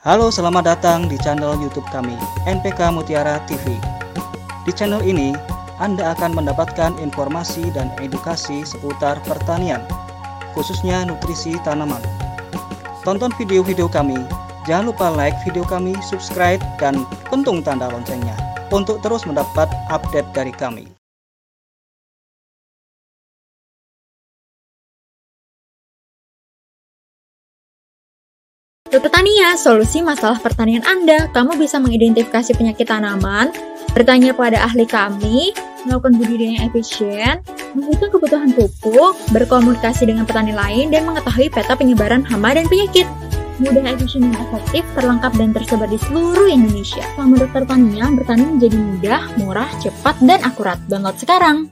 Halo, selamat datang di channel YouTube kami, NPK Mutiara TV. Di channel ini, Anda akan mendapatkan informasi dan edukasi seputar pertanian, khususnya nutrisi tanaman. Tonton video-video kami, jangan lupa like video kami, subscribe, dan pentung tanda loncengnya untuk terus mendapat update dari kami. Dokter Tania, solusi masalah pertanian Anda. Kamu bisa mengidentifikasi penyakit tanaman, bertanya pada ahli kami, melakukan budidaya yang efisien, menghitung kebutuhan pupuk, berkomunikasi dengan petani lain, dan mengetahui peta penyebaran hama dan penyakit. Mudah, efisien, dan efektif, terlengkap dan tersebar di seluruh Indonesia. Selama Dokter Tania, bertani menjadi mudah, murah, cepat, dan akurat. Download sekarang!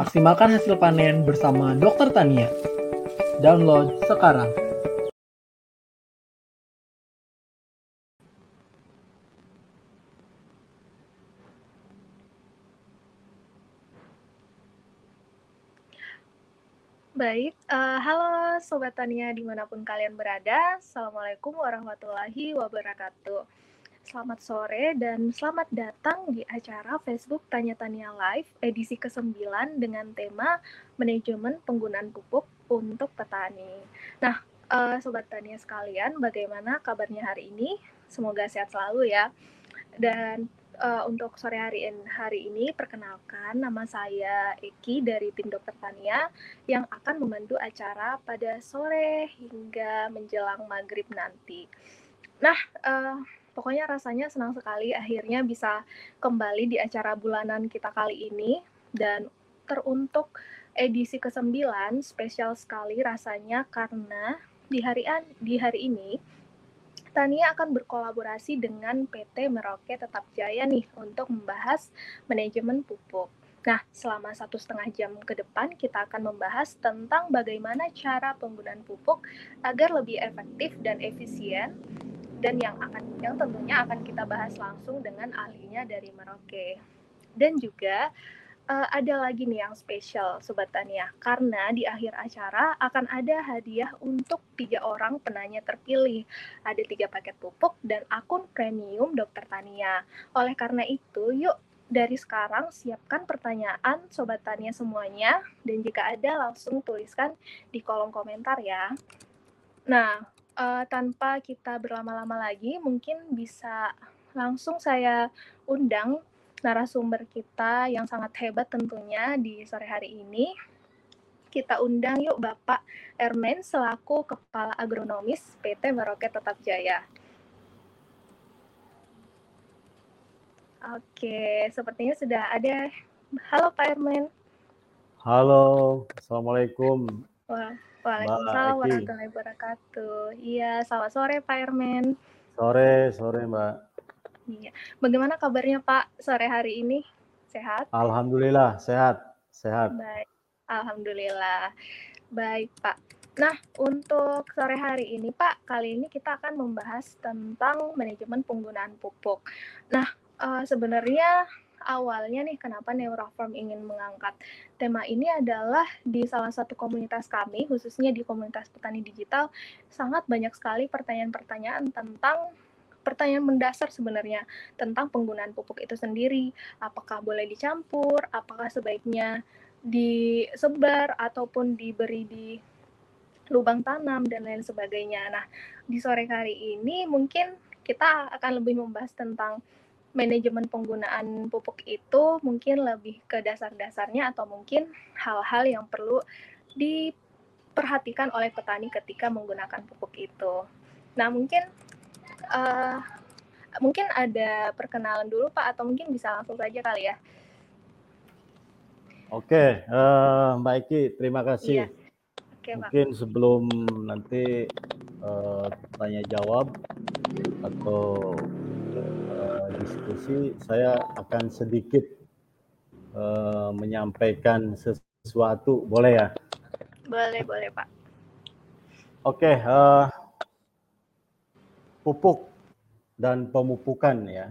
Maksimalkan hasil panen bersama Dokter Tania. Download sekarang. Baik, uh, halo Sobat Tania di mana pun kalian berada. Assalamualaikum warahmatullahi wabarakatuh. Selamat sore dan selamat datang di acara Facebook Tanya Tania Live edisi ke-9 dengan tema Manajemen Penggunaan Pupuk untuk Petani. Nah, uh, Sobat Tania sekalian, bagaimana kabarnya hari ini? Semoga sehat selalu ya. Dan uh, untuk sore hari, in, hari ini perkenalkan nama saya Eki dari tim Dokter Tania yang akan membantu acara pada sore hingga menjelang maghrib nanti. Nah, uh, pokoknya rasanya senang sekali akhirnya bisa kembali di acara bulanan kita kali ini dan teruntuk edisi ke-9 spesial sekali rasanya karena di hari di hari ini Tania akan berkolaborasi dengan PT Merauke Tetap Jaya nih untuk membahas manajemen pupuk. Nah, selama satu setengah jam ke depan kita akan membahas tentang bagaimana cara penggunaan pupuk agar lebih efektif dan efisien dan yang akan yang tentunya akan kita bahas langsung dengan ahlinya dari Merauke. Dan juga uh, ada lagi nih yang spesial Sobat Tania, karena di akhir acara akan ada hadiah untuk tiga orang penanya terpilih. Ada tiga paket pupuk dan akun premium Dokter Tania. Oleh karena itu, yuk dari sekarang siapkan pertanyaan Sobat Tania semuanya dan jika ada langsung tuliskan di kolom komentar ya. Nah, uh, tanpa kita berlama-lama lagi, mungkin bisa langsung saya undang narasumber kita yang sangat hebat tentunya di sore hari ini. Kita undang yuk Bapak Ermen selaku Kepala Agronomis PT Merauke Tetap Jaya. Oke, sepertinya sudah ada. Halo Pak Ermen. Halo, Assalamualaikum. Wah, Waalaikumsalam warahmatullahi wabarakatuh. Iya, selamat sore Pak Ermen. Sore, sore Mbak. Iya. Bagaimana kabarnya Pak sore hari ini? Sehat? Alhamdulillah sehat, sehat. Baik. Alhamdulillah. Baik, Pak. Nah, untuk sore hari ini, Pak, kali ini kita akan membahas tentang manajemen penggunaan pupuk. Nah, uh, sebenarnya awalnya nih kenapa Neuraform ingin mengangkat tema ini adalah di salah satu komunitas kami, khususnya di komunitas petani digital, sangat banyak sekali pertanyaan-pertanyaan tentang pertanyaan mendasar sebenarnya tentang penggunaan pupuk itu sendiri. Apakah boleh dicampur? Apakah sebaiknya disebar ataupun diberi di lubang tanam dan lain sebagainya. Nah, di sore hari ini mungkin kita akan lebih membahas tentang manajemen penggunaan pupuk itu mungkin lebih ke dasar-dasarnya atau mungkin hal-hal yang perlu diperhatikan oleh petani ketika menggunakan pupuk itu. Nah, mungkin uh, mungkin ada perkenalan dulu Pak atau mungkin bisa langsung saja kali ya. Oke, eh, Mbak Iki, terima kasih. Iya. Oke, Pak. Mungkin sebelum nanti eh, tanya jawab atau diskusi, saya akan sedikit eh, menyampaikan sesuatu, boleh ya? Boleh, boleh, Pak. Oke, eh, pupuk dan pemupukan ya.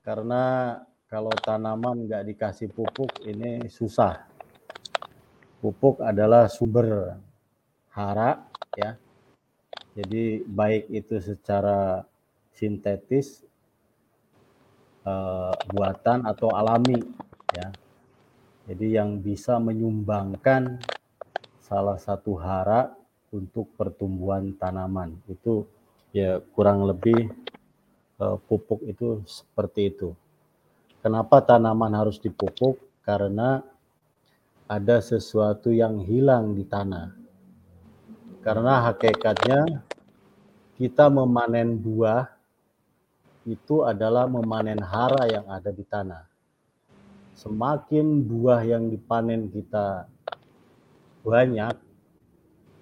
Karena kalau tanaman nggak dikasih pupuk ini susah. Pupuk adalah sumber hara ya. Jadi baik itu secara sintetis eh, buatan atau alami ya. Jadi yang bisa menyumbangkan salah satu hara untuk pertumbuhan tanaman itu ya kurang lebih eh, pupuk itu seperti itu. Kenapa tanaman harus dipupuk? Karena ada sesuatu yang hilang di tanah. Karena hakikatnya kita memanen buah itu adalah memanen hara yang ada di tanah. Semakin buah yang dipanen kita banyak,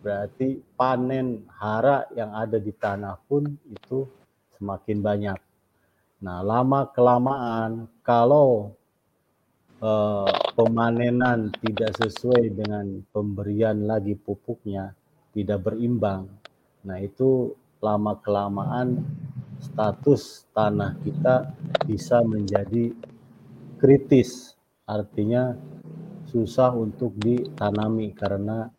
berarti panen hara yang ada di tanah pun itu semakin banyak. Nah, lama kelamaan kalau eh, pemanenan tidak sesuai dengan pemberian lagi pupuknya, tidak berimbang. Nah, itu lama kelamaan status tanah kita bisa menjadi kritis, artinya susah untuk ditanami karena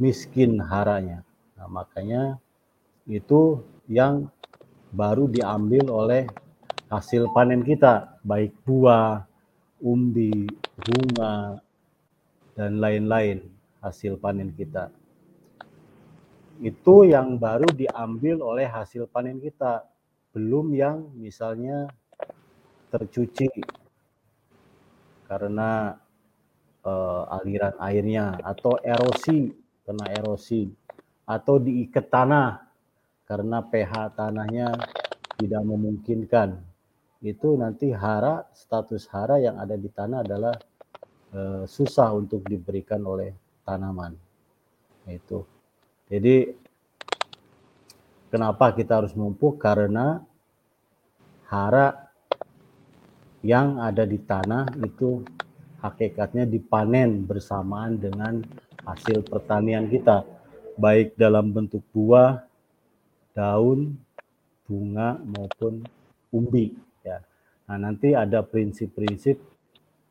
miskin haranya. Nah, makanya itu yang baru diambil oleh hasil panen kita, baik buah, umbi, bunga, dan lain-lain hasil panen kita. Itu yang baru diambil oleh hasil panen kita, belum yang misalnya tercuci. Karena uh, aliran airnya atau erosi kena erosi. Atau diikat tanah karena pH tanahnya tidak memungkinkan. Itu nanti hara status hara yang ada di tanah adalah uh, susah untuk diberikan oleh tanaman. Itu. Jadi kenapa kita harus memupuk karena hara yang ada di tanah itu hakikatnya dipanen bersamaan dengan hasil pertanian kita, baik dalam bentuk buah, daun, bunga maupun umbi. Ya. Nah nanti ada prinsip-prinsip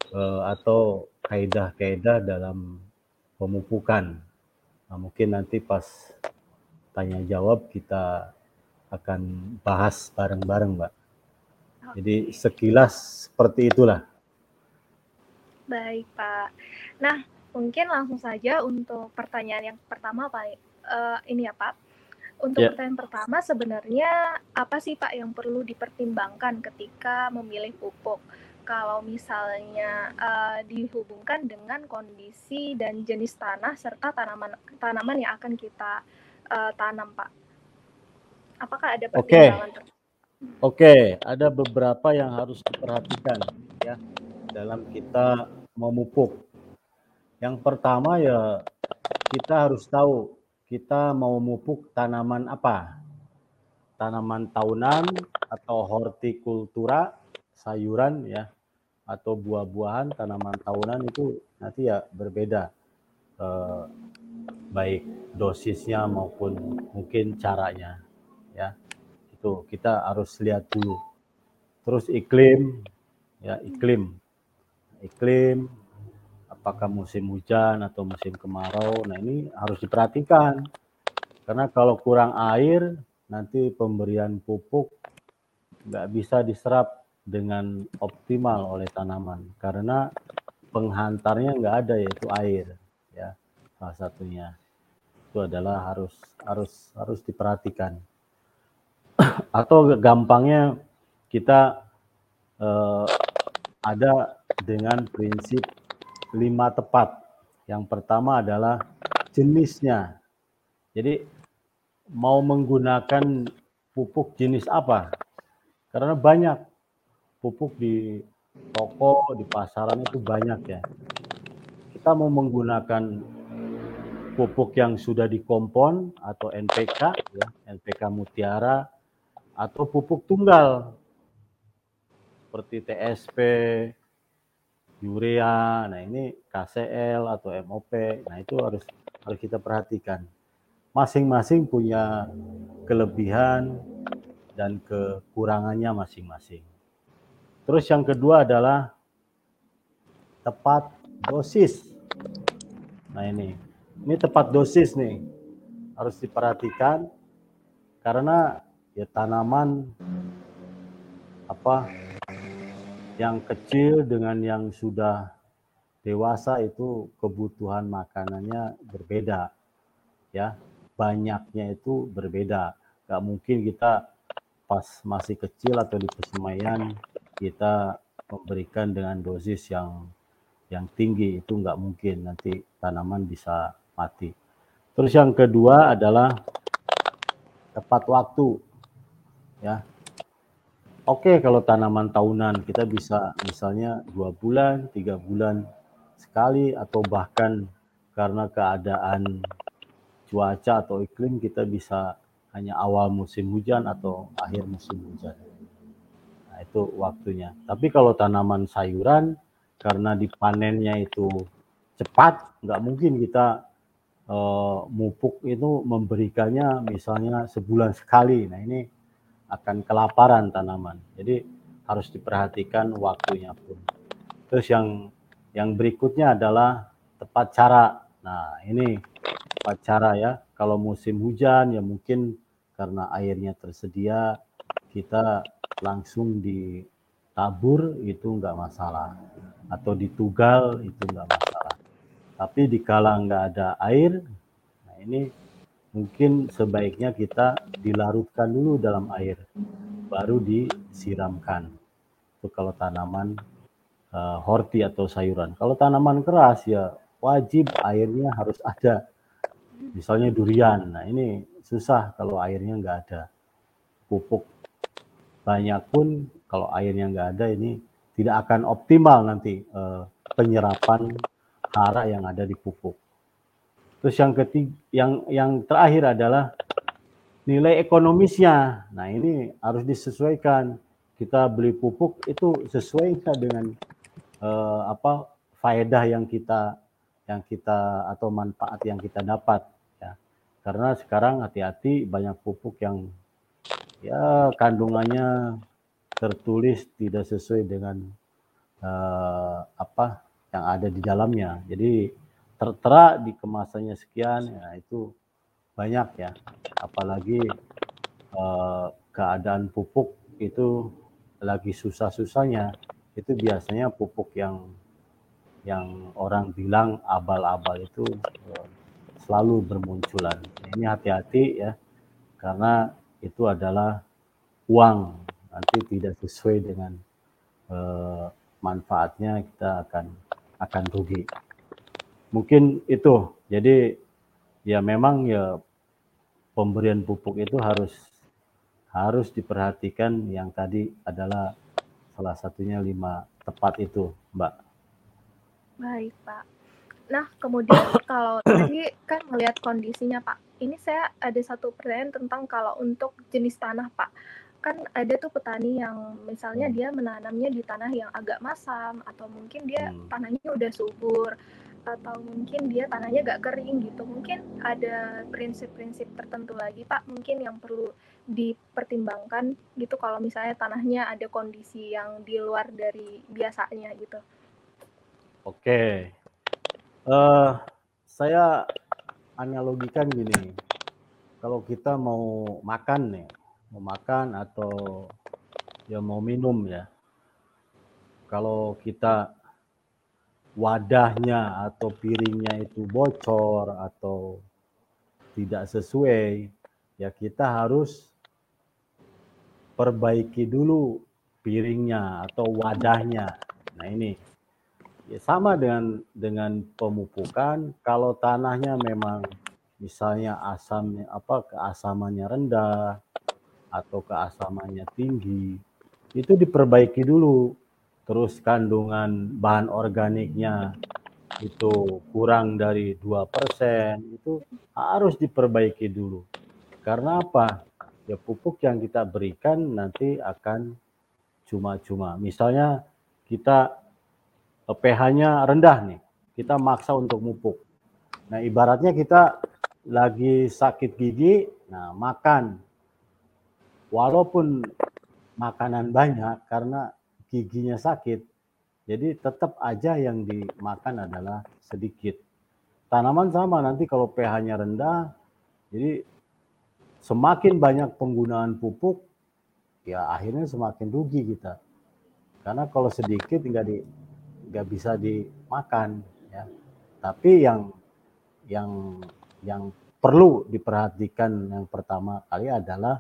eh, atau kaidah-kaidah dalam pemupukan. Nah, mungkin nanti pas tanya jawab kita akan bahas bareng-bareng, Mbak. Jadi sekilas seperti itulah. Baik, Pak. Nah, mungkin langsung saja untuk pertanyaan yang pertama, Pak. Uh, ini ya, Pak. Untuk yeah. pertanyaan pertama, sebenarnya apa sih, Pak, yang perlu dipertimbangkan ketika memilih pupuk? Kalau misalnya uh, dihubungkan dengan kondisi dan jenis tanah serta tanaman tanaman yang akan kita uh, tanam, Pak. Apakah ada pertimbangan okay. Oke, ada beberapa yang harus diperhatikan ya dalam kita memupuk. Yang pertama ya kita harus tahu kita mau memupuk tanaman apa. Tanaman tahunan atau hortikultura, sayuran ya atau buah-buahan tanaman tahunan itu nanti ya berbeda eh, baik dosisnya maupun mungkin caranya ya itu kita harus lihat dulu. Terus iklim, ya iklim, iklim, apakah musim hujan atau musim kemarau. Nah ini harus diperhatikan karena kalau kurang air nanti pemberian pupuk nggak bisa diserap dengan optimal oleh tanaman karena penghantarnya nggak ada yaitu air ya salah satunya itu adalah harus harus harus diperhatikan atau gampangnya kita uh, ada dengan prinsip lima tepat. Yang pertama adalah jenisnya. Jadi mau menggunakan pupuk jenis apa? Karena banyak pupuk di toko, di pasaran itu banyak ya. kita mau menggunakan pupuk yang sudah dikompon atau NPK ya, NPK Mutiara atau pupuk tunggal seperti TSP, urea, nah ini KCL atau MOP, nah itu harus harus kita perhatikan. Masing-masing punya kelebihan dan kekurangannya masing-masing. Terus yang kedua adalah tepat dosis. Nah ini, ini tepat dosis nih, harus diperhatikan. Karena ya tanaman apa yang kecil dengan yang sudah dewasa itu kebutuhan makanannya berbeda ya. Banyaknya itu berbeda. Gak mungkin kita pas masih kecil atau di persemaian kita memberikan dengan dosis yang yang tinggi. Itu nggak mungkin. Nanti tanaman bisa mati terus yang kedua adalah tepat waktu ya Oke, kalau tanaman tahunan kita bisa misalnya dua bulan, tiga bulan sekali, atau bahkan karena keadaan cuaca atau iklim kita bisa hanya awal musim hujan atau akhir musim hujan. Nah, itu waktunya. Tapi kalau tanaman sayuran, karena dipanennya itu cepat, nggak mungkin kita uh, mupuk itu memberikannya misalnya sebulan sekali. Nah ini akan kelaparan tanaman. Jadi harus diperhatikan waktunya pun. Terus yang yang berikutnya adalah tepat cara. Nah, ini tepat cara ya. Kalau musim hujan ya mungkin karena airnya tersedia kita langsung ditabur itu enggak masalah atau ditugal itu enggak masalah. Tapi dikala nggak ada air, nah ini mungkin sebaiknya kita dilarutkan dulu dalam air, baru disiramkan. Itu kalau tanaman uh, horti atau sayuran. Kalau tanaman keras ya wajib airnya harus ada. Misalnya durian, nah ini susah kalau airnya nggak ada. Pupuk banyak pun kalau airnya nggak ada ini tidak akan optimal nanti uh, penyerapan hara yang ada di pupuk. Terus yang ketiga, yang yang terakhir adalah nilai ekonomisnya. Nah ini harus disesuaikan. Kita beli pupuk itu sesuai dengan uh, apa faedah yang kita yang kita atau manfaat yang kita dapat ya. Karena sekarang hati-hati banyak pupuk yang ya kandungannya tertulis tidak sesuai dengan uh, apa yang ada di dalamnya. Jadi tertera di kemasannya sekian, ya itu banyak ya. Apalagi eh, keadaan pupuk itu lagi susah-susahnya, itu biasanya pupuk yang yang orang bilang abal-abal itu eh, selalu bermunculan. Ini hati-hati ya, karena itu adalah uang nanti tidak sesuai dengan eh, manfaatnya kita akan akan rugi mungkin itu. Jadi ya memang ya pemberian pupuk itu harus harus diperhatikan yang tadi adalah salah satunya lima tepat itu, Mbak. Baik, Pak. Nah, kemudian kalau tadi kan melihat kondisinya, Pak. Ini saya ada satu pertanyaan tentang kalau untuk jenis tanah, Pak. Kan ada tuh petani yang misalnya hmm. dia menanamnya di tanah yang agak masam atau mungkin dia hmm. tanahnya udah subur atau mungkin dia tanahnya gak kering gitu mungkin ada prinsip-prinsip tertentu lagi pak mungkin yang perlu dipertimbangkan gitu kalau misalnya tanahnya ada kondisi yang di luar dari biasanya gitu oke uh, saya analogikan gini kalau kita mau makan nih mau makan atau ya mau minum ya kalau kita wadahnya atau piringnya itu bocor atau tidak sesuai, ya kita harus perbaiki dulu piringnya atau wadahnya. Nah ini ya sama dengan dengan pemupukan. Kalau tanahnya memang misalnya asamnya apa keasamannya rendah atau keasamannya tinggi, itu diperbaiki dulu terus kandungan bahan organiknya itu kurang dari dua persen itu harus diperbaiki dulu. Karena apa? Ya pupuk yang kita berikan nanti akan cuma-cuma. Misalnya kita eh, pH-nya rendah nih, kita maksa untuk mupuk. Nah ibaratnya kita lagi sakit gigi, nah makan. Walaupun makanan banyak karena giginya sakit, jadi tetap aja yang dimakan adalah sedikit. Tanaman sama nanti kalau pH-nya rendah, jadi semakin banyak penggunaan pupuk, ya akhirnya semakin rugi kita. Karena kalau sedikit nggak di nggak bisa dimakan, ya. Tapi yang yang yang perlu diperhatikan yang pertama kali adalah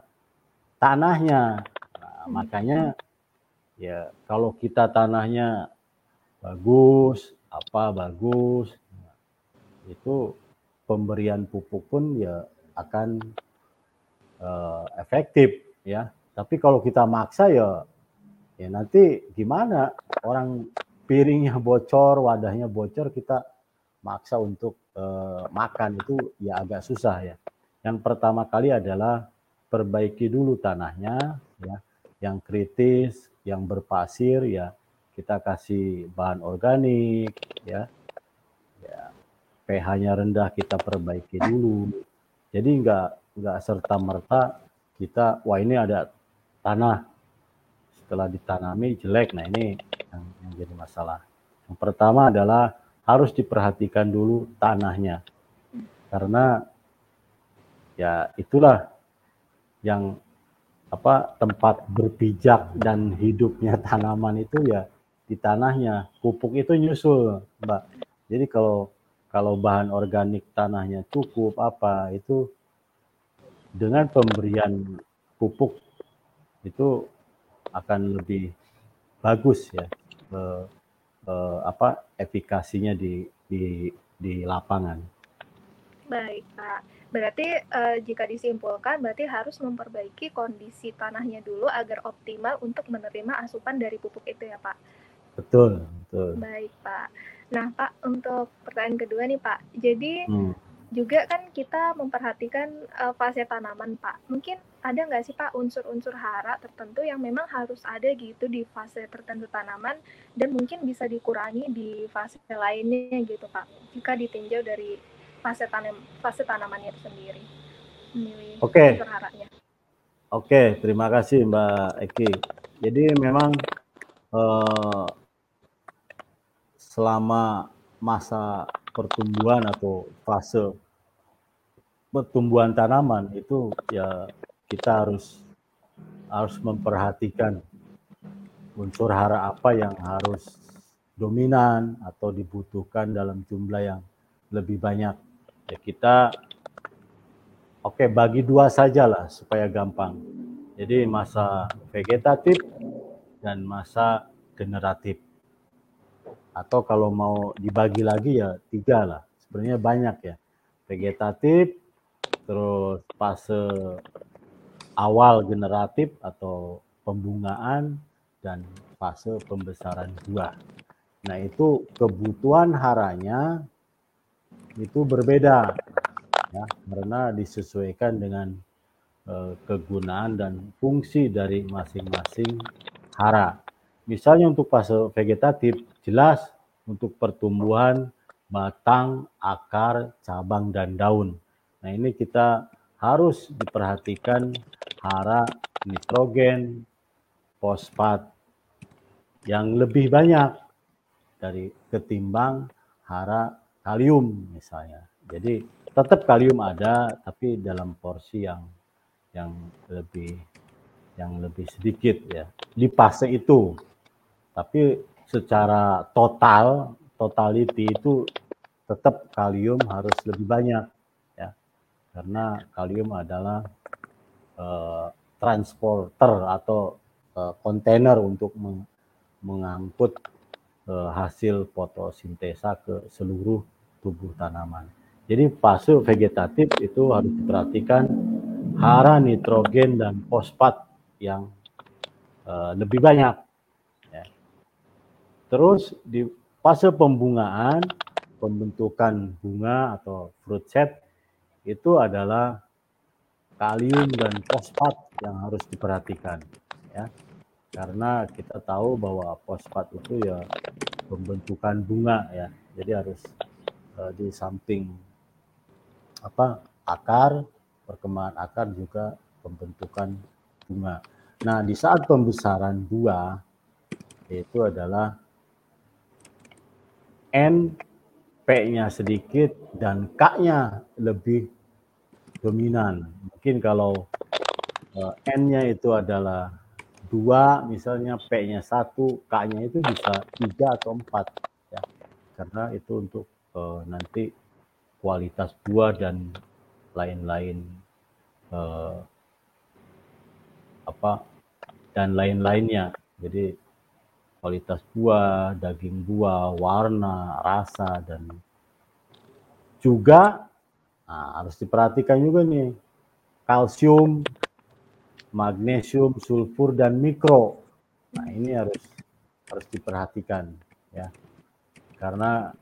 tanahnya. Nah, makanya ya kalau kita tanahnya bagus, apa bagus, itu pemberian pupuk pun ya akan uh, efektif ya. Tapi kalau kita maksa ya ya nanti gimana orang piringnya bocor, wadahnya bocor kita maksa untuk uh, makan itu ya agak susah ya. Yang pertama kali adalah perbaiki dulu tanahnya ya. Yang kritis, yang berpasir ya. Kita kasih bahan organik ya, ya pH-nya rendah kita perbaiki dulu. Jadi nggak nggak serta merta kita wah ini ada tanah. Setelah ditanami jelek. Nah ini yang, yang jadi masalah. Yang pertama adalah harus diperhatikan dulu tanahnya. Karena ya itulah yang apa tempat berpijak dan hidupnya tanaman itu ya di tanahnya. Pupuk itu nyusul, Mbak. Jadi kalau kalau bahan organik tanahnya cukup apa itu dengan pemberian pupuk itu akan lebih bagus ya eh, eh, apa efikasinya di di di lapangan. Baik, Pak. Berarti eh, jika disimpulkan berarti harus memperbaiki kondisi tanahnya dulu agar optimal untuk menerima asupan dari pupuk itu ya, Pak. Betul, betul. Baik, Pak. Nah, Pak, untuk pertanyaan kedua nih, Pak. Jadi hmm. juga kan kita memperhatikan uh, fase tanaman, Pak. Mungkin ada nggak sih, Pak, unsur-unsur hara tertentu yang memang harus ada gitu di fase tertentu tanaman dan mungkin bisa dikurangi di fase lainnya gitu, Pak. Jika ditinjau dari fase tanam fase tanamannya itu sendiri. Oke. Okay. Oke, okay, terima kasih Mbak Eki. Jadi memang uh, selama masa pertumbuhan atau fase pertumbuhan tanaman itu ya kita harus harus memperhatikan unsur hara apa yang harus dominan atau dibutuhkan dalam jumlah yang lebih banyak. Ya kita oke okay, bagi dua saja lah supaya gampang. Jadi masa vegetatif dan masa generatif atau kalau mau dibagi lagi ya tiga lah sebenarnya banyak ya vegetatif terus fase awal generatif atau pembungaan dan fase pembesaran buah. Nah itu kebutuhan haranya itu berbeda ya karena disesuaikan dengan eh, kegunaan dan fungsi dari masing-masing hara. Misalnya untuk fase vegetatif jelas untuk pertumbuhan batang, akar, cabang dan daun. Nah, ini kita harus diperhatikan hara nitrogen, fosfat yang lebih banyak dari ketimbang hara kalium misalnya. Jadi tetap kalium ada tapi dalam porsi yang yang lebih yang lebih sedikit ya di fase itu tapi secara total, totality itu tetap kalium harus lebih banyak ya. Karena kalium adalah uh, transporter atau uh, kontainer untuk meng mengangkut uh, hasil fotosintesa ke seluruh tubuh tanaman. Jadi fase vegetatif itu harus diperhatikan hara nitrogen dan fosfat yang uh, lebih banyak Terus di fase pembungaan pembentukan bunga atau fruit set itu adalah kalium dan fosfat yang harus diperhatikan ya. Karena kita tahu bahwa fosfat itu ya pembentukan bunga ya. Jadi harus uh, di samping apa akar perkembangan akar juga pembentukan bunga nah di saat pembesaran buah itu adalah N P-nya sedikit dan K-nya lebih dominan. Mungkin kalau uh, N-nya itu adalah dua, misalnya P-nya satu, K-nya itu bisa tiga atau empat, ya, karena itu untuk uh, nanti kualitas buah dan lain-lain uh, apa dan lain-lainnya. Jadi kualitas buah, daging buah, warna, rasa, dan juga nah, harus diperhatikan juga nih kalsium, magnesium, sulfur, dan mikro. Nah ini harus harus diperhatikan ya, karena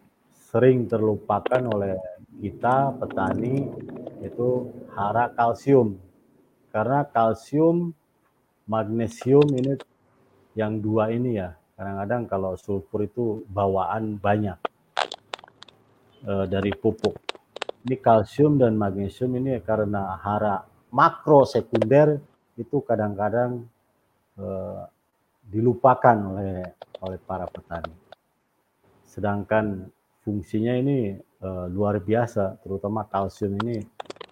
sering terlupakan oleh kita petani itu hara kalsium karena kalsium magnesium ini yang dua ini ya kadang-kadang kalau sulfur itu bawaan banyak e, dari pupuk. Ini kalsium dan magnesium ini karena hara makro sekunder itu kadang-kadang e, dilupakan oleh oleh para petani. Sedangkan fungsinya ini e, luar biasa, terutama kalsium ini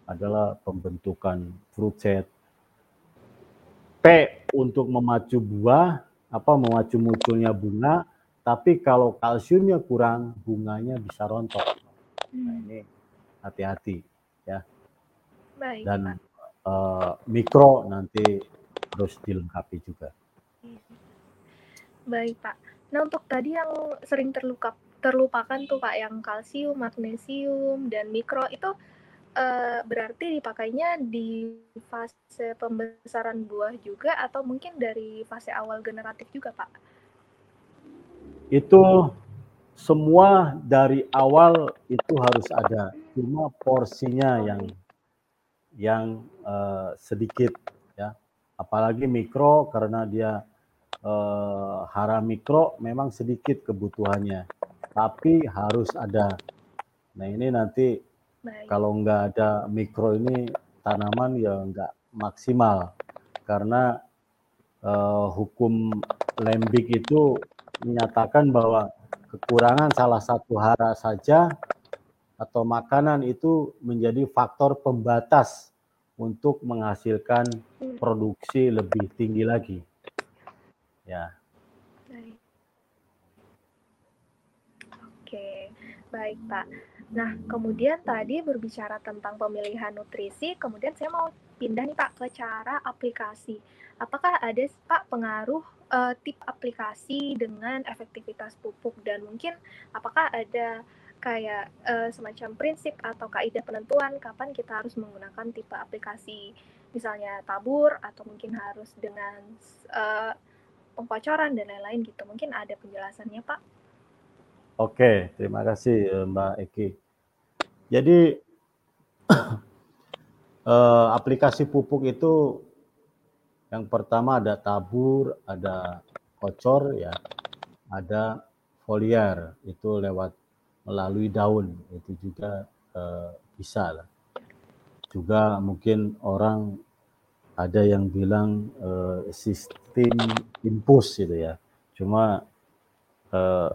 adalah pembentukan fruit set. P untuk memacu buah apa memacu munculnya bunga, tapi kalau kalsiumnya kurang, bunganya bisa rontok. Nah hmm. ini hati-hati ya. Baik, Dan uh, mikro nanti harus dilengkapi juga. Baik Pak. Nah untuk tadi yang sering terluka, terlupakan tuh Pak, yang kalsium, magnesium, dan mikro itu uh, berarti dipakainya di fase pembesaran buah juga atau mungkin dari fase awal generatif juga, Pak? Itu semua dari awal itu harus ada, cuma porsinya yang yang uh, sedikit ya. Apalagi mikro karena dia uh, hara mikro memang sedikit kebutuhannya, tapi harus ada. Nah ini nanti Baik. Kalau nggak ada mikro ini tanaman ya nggak maksimal karena uh, hukum lembik itu menyatakan bahwa kekurangan salah satu hara saja atau makanan itu menjadi faktor pembatas untuk menghasilkan hmm. produksi lebih tinggi lagi. Ya. Oke, baik Pak. Nah, kemudian tadi berbicara tentang pemilihan nutrisi, kemudian saya mau pindah nih Pak ke cara aplikasi. Apakah ada Pak pengaruh uh, tip aplikasi dengan efektivitas pupuk dan mungkin apakah ada kayak uh, semacam prinsip atau kaidah penentuan kapan kita harus menggunakan tipe aplikasi misalnya tabur atau mungkin harus dengan uh, pembocoran dan lain-lain gitu. Mungkin ada penjelasannya Pak? Oke, terima kasih eh, Mbak Eki. Jadi eh, aplikasi pupuk itu yang pertama ada tabur, ada kocor ya, ada foliar itu lewat melalui daun itu juga eh, bisa lah. Juga mungkin orang ada yang bilang sistem impus gitu ya. Cuma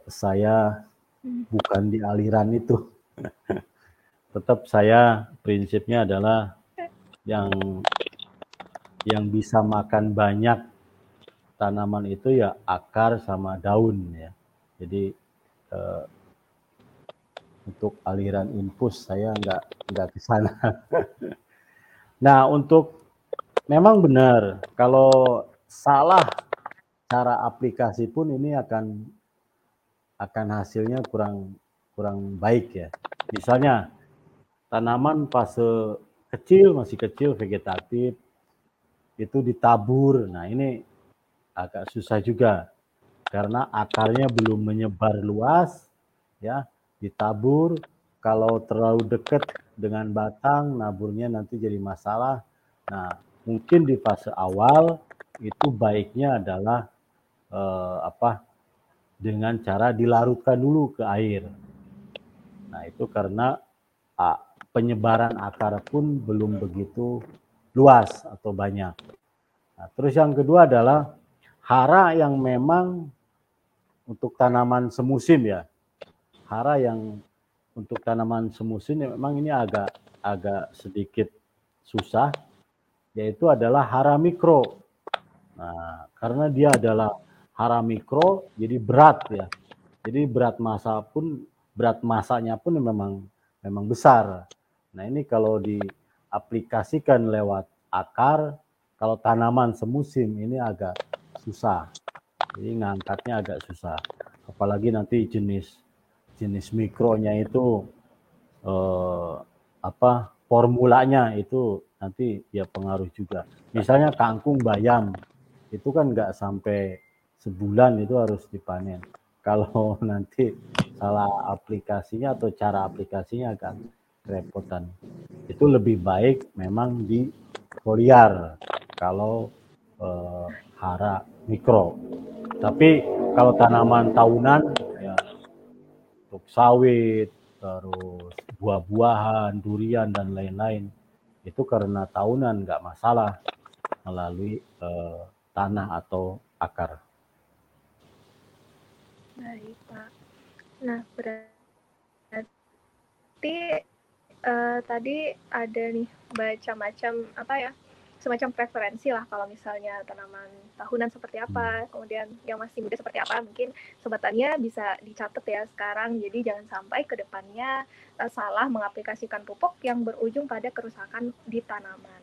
saya bukan di aliran itu. Tetap saya prinsipnya adalah yang yang bisa makan banyak tanaman itu ya akar sama daun ya. Jadi eh, untuk aliran infus saya nggak nggak ke sana. nah untuk memang benar kalau salah cara aplikasi pun ini akan akan hasilnya kurang kurang baik ya. Misalnya tanaman fase kecil masih kecil vegetatif itu ditabur. Nah, ini agak susah juga karena akarnya belum menyebar luas ya. ditabur. Kalau terlalu dekat dengan batang, naburnya nanti jadi masalah. Nah, mungkin di fase awal itu baiknya adalah eh, apa dengan cara dilarutkan dulu ke air. Nah, itu karena ah, penyebaran akar pun belum begitu luas atau banyak. Nah, terus yang kedua adalah hara yang memang untuk tanaman semusim ya. Hara yang untuk tanaman semusim ya memang ini agak agak sedikit susah yaitu adalah hara mikro. Nah, karena dia adalah hara mikro jadi berat ya. Jadi berat masa pun berat masanya pun memang memang besar. Nah, ini kalau diaplikasikan lewat akar kalau tanaman semusim ini agak susah. Jadi ngangkatnya agak susah. Apalagi nanti jenis jenis mikronya itu eh, apa formulanya itu nanti ya pengaruh juga. Misalnya kangkung bayam itu kan nggak sampai sebulan itu harus dipanen. Kalau nanti salah aplikasinya atau cara aplikasinya agak kerepotan. Itu lebih baik memang di foliar kalau eh, hara mikro. Tapi kalau tanaman tahunan ya untuk sawit, terus buah-buahan, durian dan lain-lain itu karena tahunan nggak masalah melalui eh, tanah atau akar. Baik, Pak. Nah, berarti uh, tadi ada nih baca macam apa ya semacam preferensi lah kalau misalnya tanaman tahunan seperti apa, kemudian yang masih muda seperti apa, mungkin sobatannya bisa dicatat ya sekarang. Jadi jangan sampai ke depannya uh, salah mengaplikasikan pupuk yang berujung pada kerusakan di tanaman.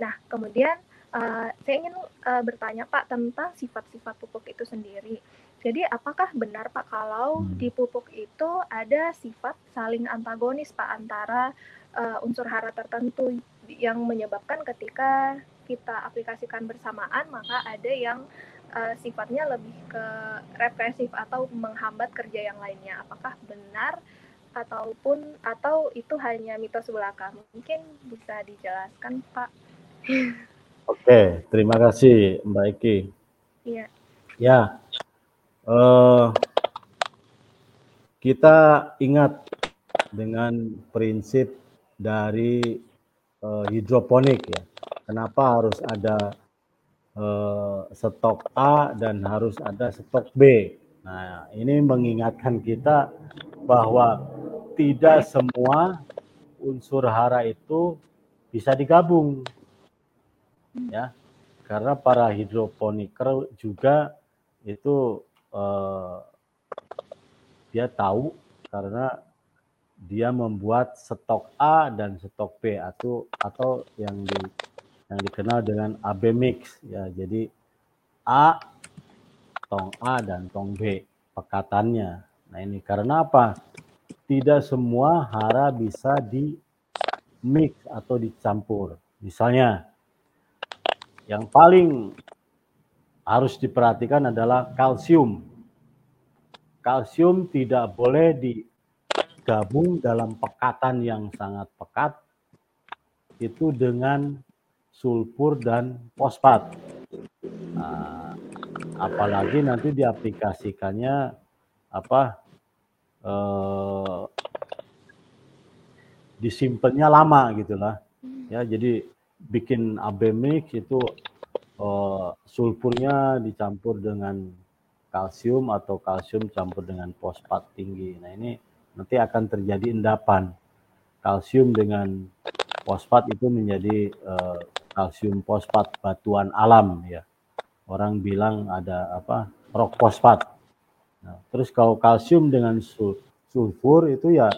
Nah, kemudian uh, saya ingin uh, bertanya Pak tentang sifat-sifat pupuk itu sendiri. Jadi apakah benar Pak kalau hmm. di pupuk itu ada sifat saling antagonis Pak antara uh, unsur hara tertentu yang menyebabkan ketika kita aplikasikan bersamaan maka ada yang uh, sifatnya lebih ke represif atau menghambat kerja yang lainnya. Apakah benar ataupun atau itu hanya mitos belaka? Mungkin bisa dijelaskan, Pak. Oke, terima kasih Mbak Eki. Iya. Ya, uh, kita ingat dengan prinsip dari uh, hidroponik ya. Kenapa harus ada uh, stok A dan harus ada stok B? Nah, ini mengingatkan kita bahwa tidak semua unsur hara itu bisa digabung. Ya. Karena para hidroponiker juga itu uh, dia tahu karena dia membuat stok A dan stok B atau atau yang di yang dikenal dengan AB mix ya. Jadi A tong A dan tong B pekatannya. Nah, ini karena apa? Tidak semua hara bisa di mix atau dicampur. Misalnya yang paling harus diperhatikan adalah kalsium. Kalsium tidak boleh di gabung dalam pekatan yang sangat pekat itu dengan sulfur dan fosfat. Nah, apalagi nanti diaplikasikannya apa eh, disimpannya lama gitulah ya jadi bikin abemix itu eh, sulfurnya dicampur dengan kalsium atau kalsium campur dengan fosfat tinggi nah ini nanti akan terjadi endapan. Kalsium dengan fosfat itu menjadi uh, kalsium fosfat batuan alam ya. Orang bilang ada apa? rock fosfat. Nah, terus kalau kalsium dengan sul sulfur itu ya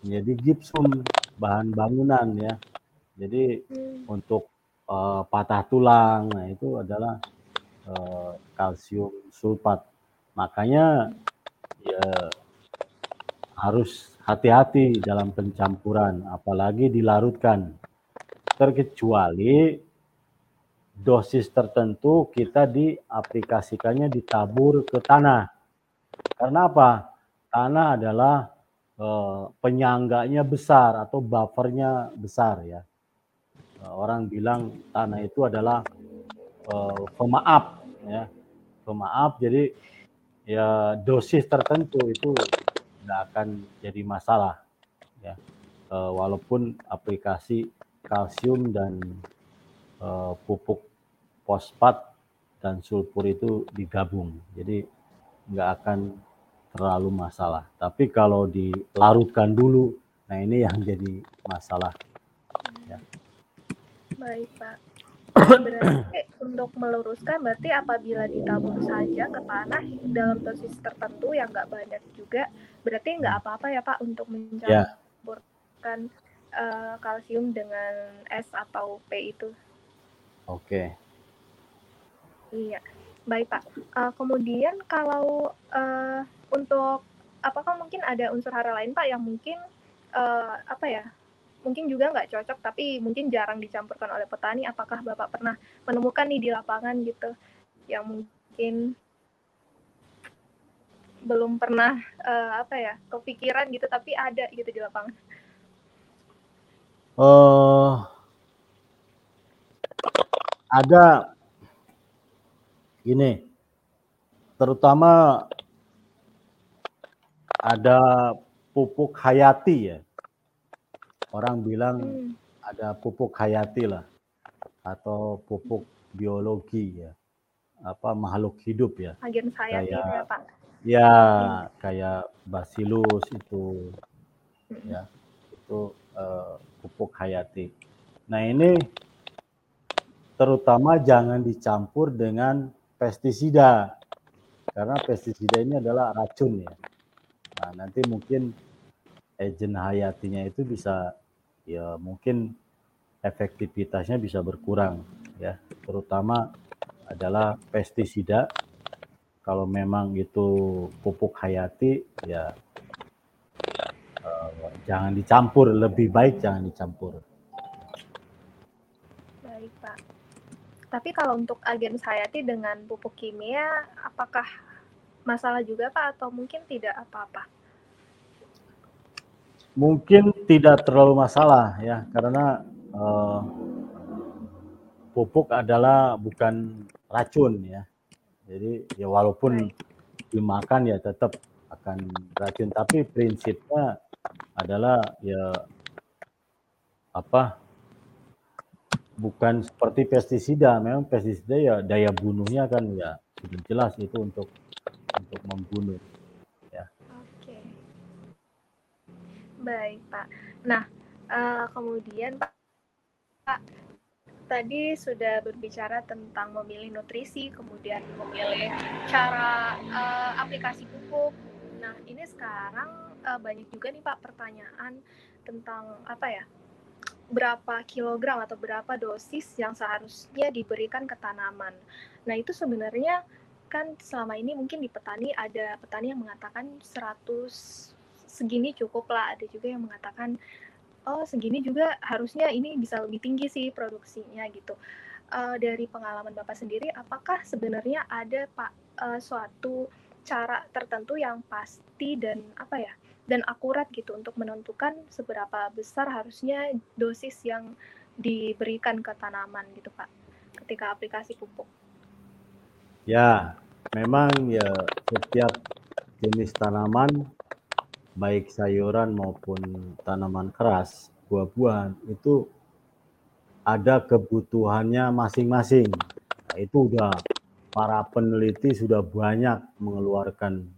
menjadi gipsum bahan bangunan ya. Jadi untuk uh, patah tulang nah itu adalah uh, kalsium sulfat. Makanya ya harus hati-hati dalam pencampuran, apalagi dilarutkan. Terkecuali dosis tertentu kita diaplikasikannya ditabur ke tanah. Karena apa? Tanah adalah eh, penyangganya besar atau buffernya besar ya. Eh, orang bilang tanah itu adalah eh, pemaaf ya, pemaaf. Jadi ya dosis tertentu itu tidak akan jadi masalah ya. Eh, walaupun aplikasi kalsium dan eh, pupuk fosfat dan sulfur itu digabung. Jadi nggak akan terlalu masalah. Tapi kalau dilarutkan dulu, nah ini yang jadi masalah. Baik, Pak. Berarti untuk meluruskan, berarti apabila ditabur saja ke tanah dalam dosis tertentu yang nggak banyak juga, berarti nggak apa-apa ya Pak untuk Ya, mencampurkan eh, kalsium dengan S atau P itu. oke. Iya, baik Pak. Eh, kemudian kalau eh, untuk apakah mungkin ada unsur hara lain Pak yang mungkin eh, apa ya? Mungkin juga nggak cocok, tapi mungkin jarang dicampurkan oleh petani. Apakah Bapak pernah menemukan nih di lapangan gitu, yang mungkin belum pernah eh, apa ya kepikiran gitu, tapi ada gitu di lapangan. Eh, ada ini, terutama ada pupuk hayati ya. Orang bilang Hmm, ada pupuk hayati lah atau pupuk biologi ya. Apa makhluk hidup ya. agen hayati itu ya Kayak Pak. ya kayak bacillus itu Mm-mm. ya. Itu eh, pupuk hayati. Nah, ini terutama jangan dicampur dengan pestisida karena pestisida ini adalah racun ya. Nah, nanti mungkin agen hayatinya itu bisa ya mungkin efektivitasnya bisa berkurang ya. Terutama adalah pestisida. Kalau memang itu pupuk hayati ya eh, jangan dicampur, lebih baik jangan dicampur. Baik, Pak. Tapi kalau untuk agen hayati dengan pupuk kimia, apakah masalah juga, Pak, atau mungkin tidak apa-apa? Mungkin tidak terlalu masalah ya, karena eh, pupuk adalah bukan racun ya. Jadi ya walaupun dimakan ya tetap akan racun, tapi prinsipnya adalah ya apa bukan seperti pestisida. Memang pestisida ya daya bunuhnya kan ya sudah jelas itu untuk untuk membunuh. Oke. Baik, Pak. Nah, eh, kemudian Pak, Pak, tadi sudah berbicara tentang memilih nutrisi, kemudian memilih cara eh, aplikasi pupuk. Nah, ini sekarang eh, banyak juga nih Pak pertanyaan tentang apa ya? Berapa kilogram atau berapa dosis yang seharusnya diberikan ke tanaman. Nah, itu sebenarnya kan selama ini mungkin di petani ada petani yang mengatakan 100 segini cukup lah, ada juga yang mengatakan oh segini juga harusnya ini bisa lebih tinggi sih produksinya gitu. Eh, dari pengalaman Bapak sendiri, apakah sebenarnya ada Pak eh, suatu cara tertentu yang pasti dan apa ya dan akurat gitu untuk menentukan seberapa besar harusnya dosis yang diberikan ke tanaman gitu Pak ketika aplikasi pupuk. Ya, memang ya setiap jenis tanaman, baik sayuran maupun tanaman keras, buah-buahan, itu ada kebutuhannya masing-masing. Nah, itu udah para peneliti sudah banyak mengeluarkan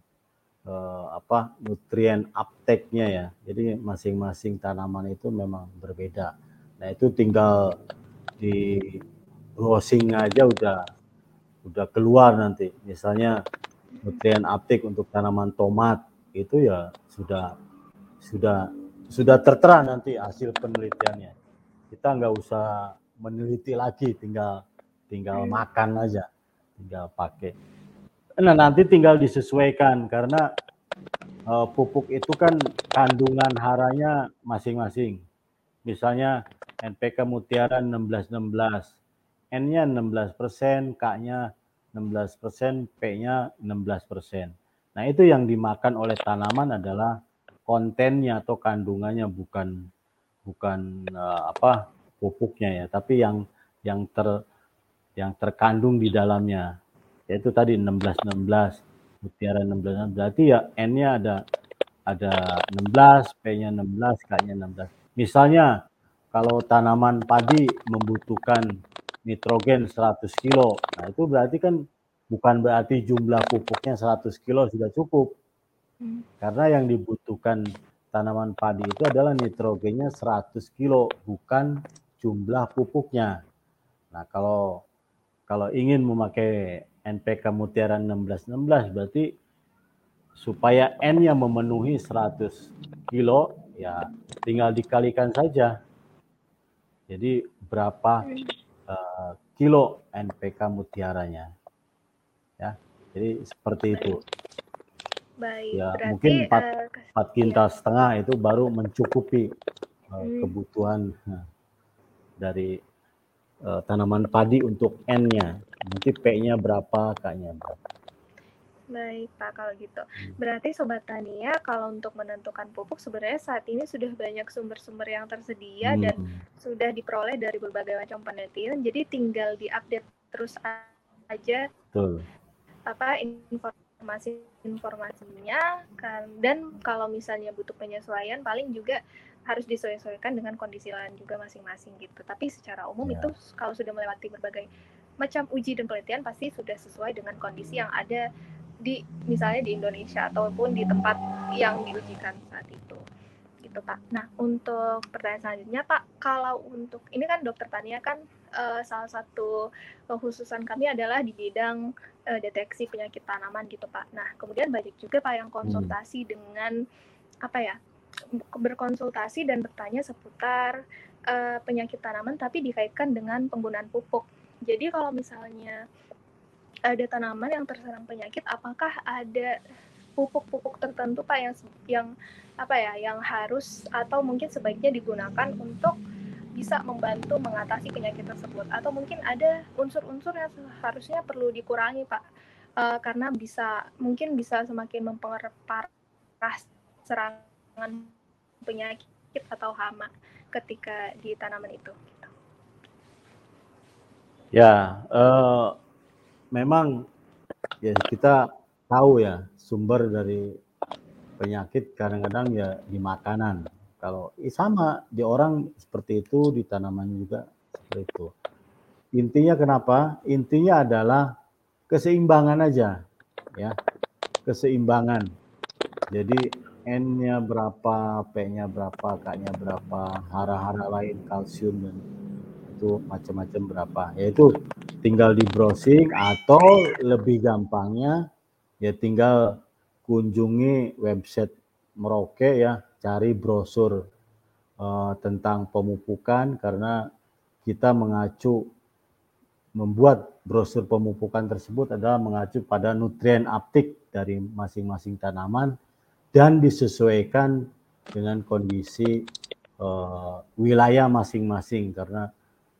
eh, apa nutrien uptake-nya ya. Jadi masing-masing tanaman itu memang berbeda. Nah, itu tinggal di browsing aja udah udah keluar nanti. Misalnya nutrien uptake untuk tanaman tomat itu ya sudah sudah sudah tertera nanti hasil penelitiannya. Kita nggak usah meneliti lagi, tinggal tinggal Hmm. makan aja, tinggal pakai. Nah nanti tinggal disesuaikan karena eh, pupuk itu kan kandungan haranya masing-masing. Misalnya NPK Mutiara 1616, N-nya 16%, K-nya 16%, P-nya 16%. Nah, itu yang dimakan oleh tanaman adalah kontennya atau kandungannya bukan bukan uh, apa pupuknya ya, tapi yang yang ter yang terkandung di dalamnya yaitu tadi 16 16 mutiara 16 berarti ya N-nya ada ada 16, P-nya 16, K-nya 16. Misalnya kalau tanaman padi membutuhkan nitrogen 100 kilo, nah itu berarti kan bukan berarti jumlah pupuknya 100 kilo sudah cukup. Hmm. Karena yang dibutuhkan tanaman padi itu adalah nitrogennya 100 kilo, bukan jumlah pupuknya. Nah kalau kalau ingin memakai NPK Mutiara 1616 berarti supaya N yang memenuhi 100 kilo ya tinggal dikalikan saja. Jadi berapa uh, kilo NPK mutiaranya? Ya, jadi seperti itu. Baik, ya berarti, mungkin 4, uh, 4 kintal iya. setengah itu baru mencukupi uh, hmm. kebutuhan uh, dari uh, tanaman padi untuk N-nya. Nanti P-nya berapa, K-nya berapa. Baik Pak, kalau gitu. Hmm. Berarti Sobat Tania, kalau untuk menentukan pupuk sebenarnya saat ini sudah banyak sumber-sumber yang tersedia hmm. dan sudah diperoleh dari berbagai macam penelitian. Jadi tinggal diupdate terus aja Betul. Apa informasi-informasinya kan dan kalau misalnya butuh penyesuaian paling juga harus disesuaikan dengan kondisi lain juga masing-masing gitu. Tapi secara umum ya. itu kalau sudah melewati berbagai macam uji dan penelitian pasti sudah sesuai dengan kondisi yang ada di misalnya di Indonesia ataupun di tempat yang diujikan saat itu gitu Pak. Nah untuk pertanyaan selanjutnya Pak, kalau untuk ini kan Dokter Tania kan uh, salah satu khususan kami adalah di bidang uh, deteksi penyakit tanaman gitu Pak. Nah kemudian banyak juga Pak yang konsultasi hmm. dengan apa ya berkonsultasi dan bertanya seputar uh, penyakit tanaman tapi dikaitkan dengan penggunaan pupuk. Jadi kalau misalnya ada tanaman yang terserang penyakit, apakah ada pupuk-pupuk tertentu Pak yang yang apa ya, yang harus atau mungkin sebaiknya digunakan untuk bisa membantu mengatasi penyakit tersebut atau mungkin ada unsur-unsur yang seharusnya perlu dikurangi Pak uh, karena bisa mungkin bisa semakin memperparah serangan penyakit atau hama ketika di tanaman itu. Ya, uh, memang ya kita tahu ya sumber dari penyakit kadang-kadang ya di makanan. Kalau eh, sama di orang seperti itu, di tanaman juga seperti itu. Intinya kenapa? Intinya adalah keseimbangan aja, ya keseimbangan. Jadi N-nya berapa, P-nya berapa, K-nya berapa, hara-hara lain, kalsium dan itu macam-macam berapa. Yaitu tinggal di browsing atau lebih gampangnya ya tinggal kunjungi website Merauke ya, cari brosur uh, tentang pemupukan karena kita mengacu membuat brosur pemupukan tersebut adalah mengacu pada nutrien aptik dari masing-masing tanaman dan disesuaikan dengan kondisi uh, wilayah masing-masing karena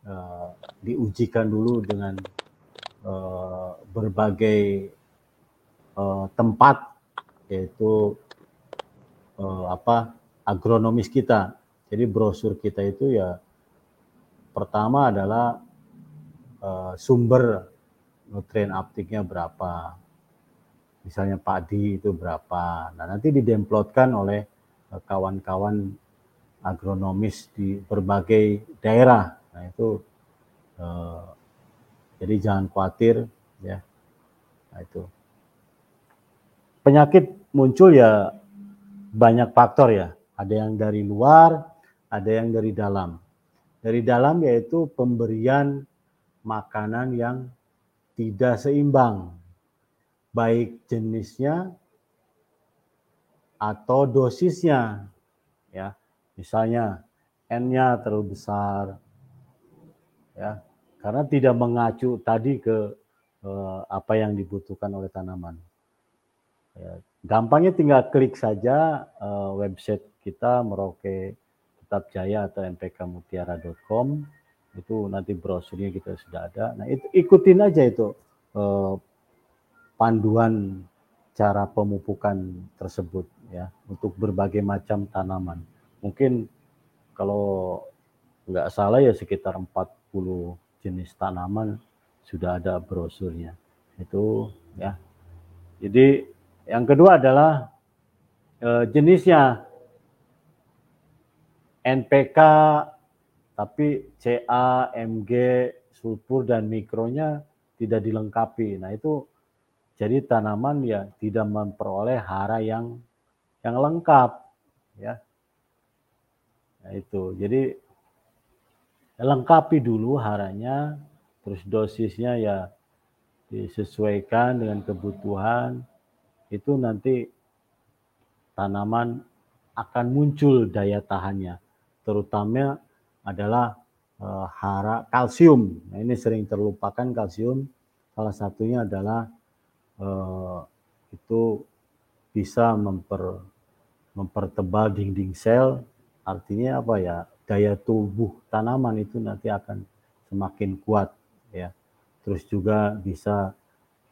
uh, diujikan dulu dengan uh, berbagai uh, tempat yaitu uh, apa agronomis kita. Jadi brosur kita itu ya pertama adalah uh, sumber nutrien aptiknya berapa. Misalnya padi itu berapa. Nah, nanti didemplotkan oleh kawan-kawan agronomis di berbagai daerah Nah itu eh, jadi jangan khawatir ya. Nah itu penyakit muncul ya banyak faktor ya. Ada yang dari luar, ada yang dari dalam. Dari dalam yaitu pemberian makanan yang tidak seimbang, baik jenisnya atau dosisnya. Ya, misalnya N-nya terlalu besar, ya karena tidak mengacu tadi ke eh, apa yang dibutuhkan oleh tanaman. Ya, gampangnya tinggal klik saja eh, website kita Merauke Kitab Jaya atau mpkmutiara.com itu nanti brosurnya kita sudah ada. Nah itu ikutin aja itu eh, panduan cara pemupukan tersebut ya untuk berbagai macam tanaman. Mungkin kalau nggak salah ya sekitar 40 jenis tanaman sudah ada brosurnya. Itu ya. Jadi yang kedua adalah e, jenisnya NPK tapi CA, MG, sulfur dan mikronya tidak dilengkapi. Nah, itu jadi tanaman ya tidak memperoleh hara yang yang lengkap ya. Nah, itu. Jadi lengkapi dulu haranya terus dosisnya ya disesuaikan dengan kebutuhan itu nanti tanaman akan muncul daya tahannya terutama adalah e, hara kalsium. Nah, ini sering terlupakan kalsium. Salah satunya adalah e, itu bisa memper, mempertebal dinding sel. Artinya apa ya? Daya tubuh tanaman itu nanti akan semakin kuat ya. Terus juga bisa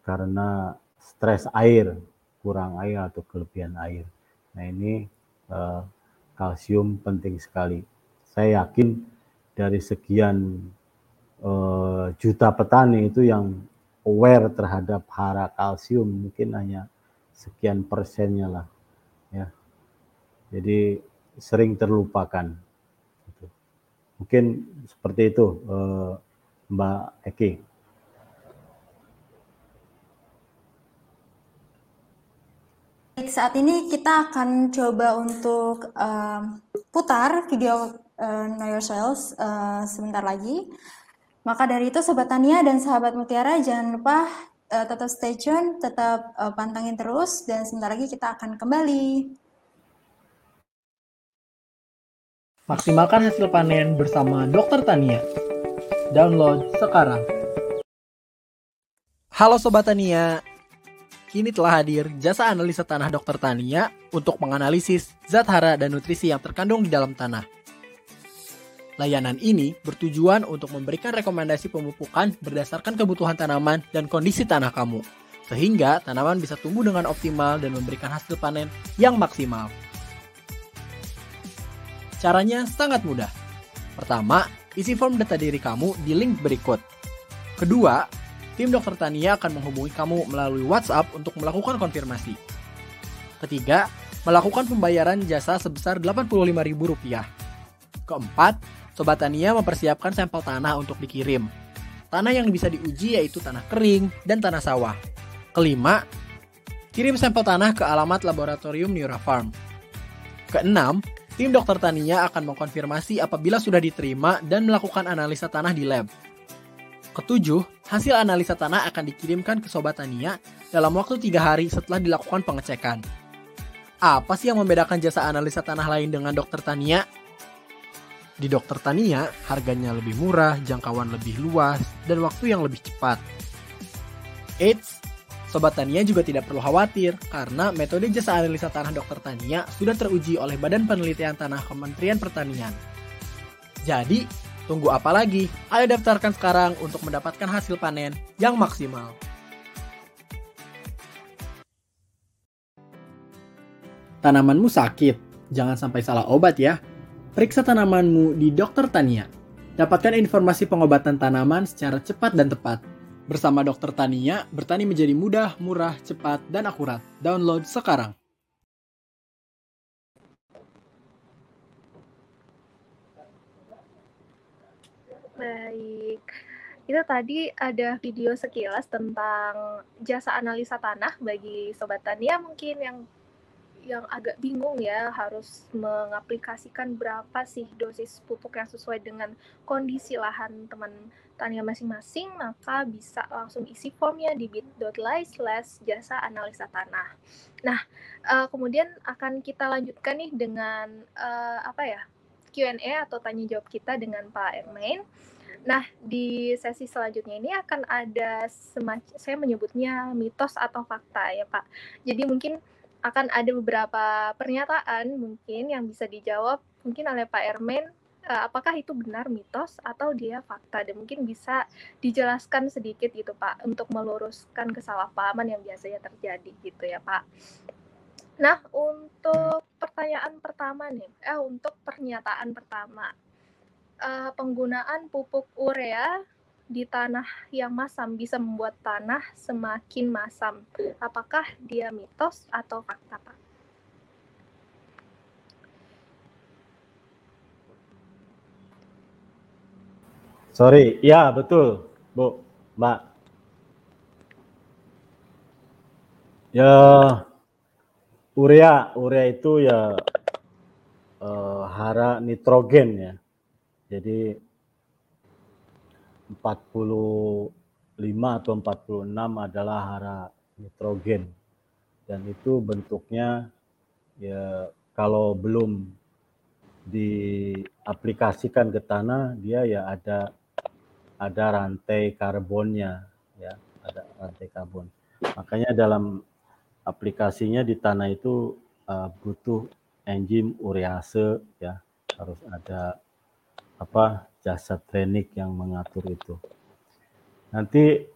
karena stres air, kurang air atau kelebihan air. Nah ini eh, kalsium penting sekali. Saya yakin dari sekian eh, juta petani itu yang aware terhadap hara kalsium mungkin hanya sekian persennya lah ya jadi sering terlupakan mungkin seperti itu eh, Mbak Eki saat ini kita akan coba untuk uh, putar video uh, Know Yourselves uh, sebentar lagi. Maka dari itu Sobat Tania dan sahabat Mutiara jangan lupa uh, tetap stay tune, tetap uh, pantangin terus dan sebentar lagi kita akan kembali. Maksimalkan hasil panen bersama Dokter Tania. Download sekarang. Halo Sobat Tania, kini telah hadir jasa analisa tanah Dokter Tania untuk menganalisis zat hara dan nutrisi yang terkandung di dalam tanah. Layanan ini bertujuan untuk memberikan rekomendasi pemupukan berdasarkan kebutuhan tanaman dan kondisi tanah kamu, sehingga tanaman bisa tumbuh dengan optimal dan memberikan hasil panen yang maksimal. Caranya sangat mudah. Pertama, isi form data diri kamu di link berikut. Kedua, tim dokter Tania akan menghubungi kamu melalui WhatsApp untuk melakukan konfirmasi. Ketiga, melakukan pembayaran jasa sebesar Rp85.000. Keempat, Sobat Tania mempersiapkan sampel tanah untuk dikirim. Tanah yang bisa diuji yaitu tanah kering dan tanah sawah. Kelima, kirim sampel tanah ke alamat laboratorium Neura Farm. Keenam, tim dokter Tania akan mengkonfirmasi apabila sudah diterima dan melakukan analisa tanah di lab. Ketujuh, hasil analisa tanah akan dikirimkan ke Sobat Tania dalam waktu tiga hari setelah dilakukan pengecekan. Apa sih yang membedakan jasa analisa tanah lain dengan dokter Tania? Di dokter Tania, harganya lebih murah, jangkauan lebih luas, dan waktu yang lebih cepat. Eits, Sobat Tania juga tidak perlu khawatir karena metode jasa analisa tanah dokter Tania sudah teruji oleh Badan Penelitian Tanah Kementerian Pertanian. Jadi, Tunggu apa lagi? Ayo daftarkan sekarang untuk mendapatkan hasil panen yang maksimal. Tanamanmu sakit, jangan sampai salah obat ya. Periksa tanamanmu di Dokter Tania. Dapatkan informasi pengobatan tanaman secara cepat dan tepat. Bersama Dokter Tania, bertani menjadi mudah, murah, cepat, dan akurat. Download sekarang. Baik. Itu tadi ada video sekilas tentang jasa analisa tanah bagi sobat tania mungkin yang yang agak bingung ya harus mengaplikasikan berapa sih dosis pupuk yang sesuai dengan kondisi lahan teman tania masing-masing maka bisa langsung isi formnya di bit.ly slash jasa analisa tanah. Nah, uh, kemudian akan kita lanjutkan nih dengan uh, apa ya Q&A atau tanya jawab kita dengan Pak Ermain. Nah, di sesi selanjutnya ini akan ada semacam saya menyebutnya mitos atau fakta ya, Pak. Jadi mungkin akan ada beberapa pernyataan mungkin yang bisa dijawab mungkin oleh Pak Ermen uh, apakah itu benar mitos atau dia fakta dan mungkin bisa dijelaskan sedikit gitu Pak untuk meluruskan kesalahpahaman yang biasanya terjadi gitu ya Pak. Nah, untuk pertanyaan pertama nih, eh untuk pernyataan pertama, uh, penggunaan pupuk urea di tanah yang masam bisa membuat tanah semakin masam. Apakah dia mitos atau fakta, Pak? Sorry, ya betul, Bu, Mbak. Ya, urea, urea itu ya uh, hara nitrogen ya. Jadi 45 atau 46 adalah hara nitrogen dan itu bentuknya ya kalau belum diaplikasikan ke tanah dia ya ada ada rantai karbonnya ya ada rantai karbon makanya dalam aplikasinya di tanah itu uh, butuh enzim urease ya. Harus ada apa jasa trenik yang mengatur itu. Nanti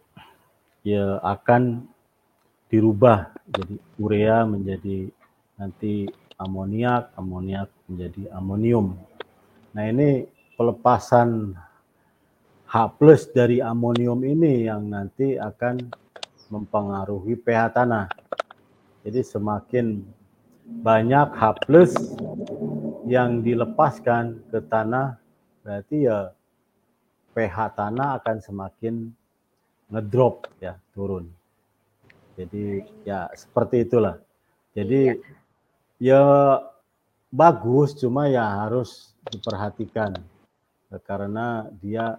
ya akan dirubah jadi urea menjadi nanti amoniak amoniak menjadi amonium. Nah ini pelepasan H plus dari amonium ini yang nanti akan mempengaruhi pH tanah. Jadi semakin banyak H plus yang dilepaskan ke tanah, berarti ya pH tanah akan semakin ngedrop ya, turun. Jadi ya seperti itulah. Jadi ya bagus, cuma ya harus diperhatikan karena dia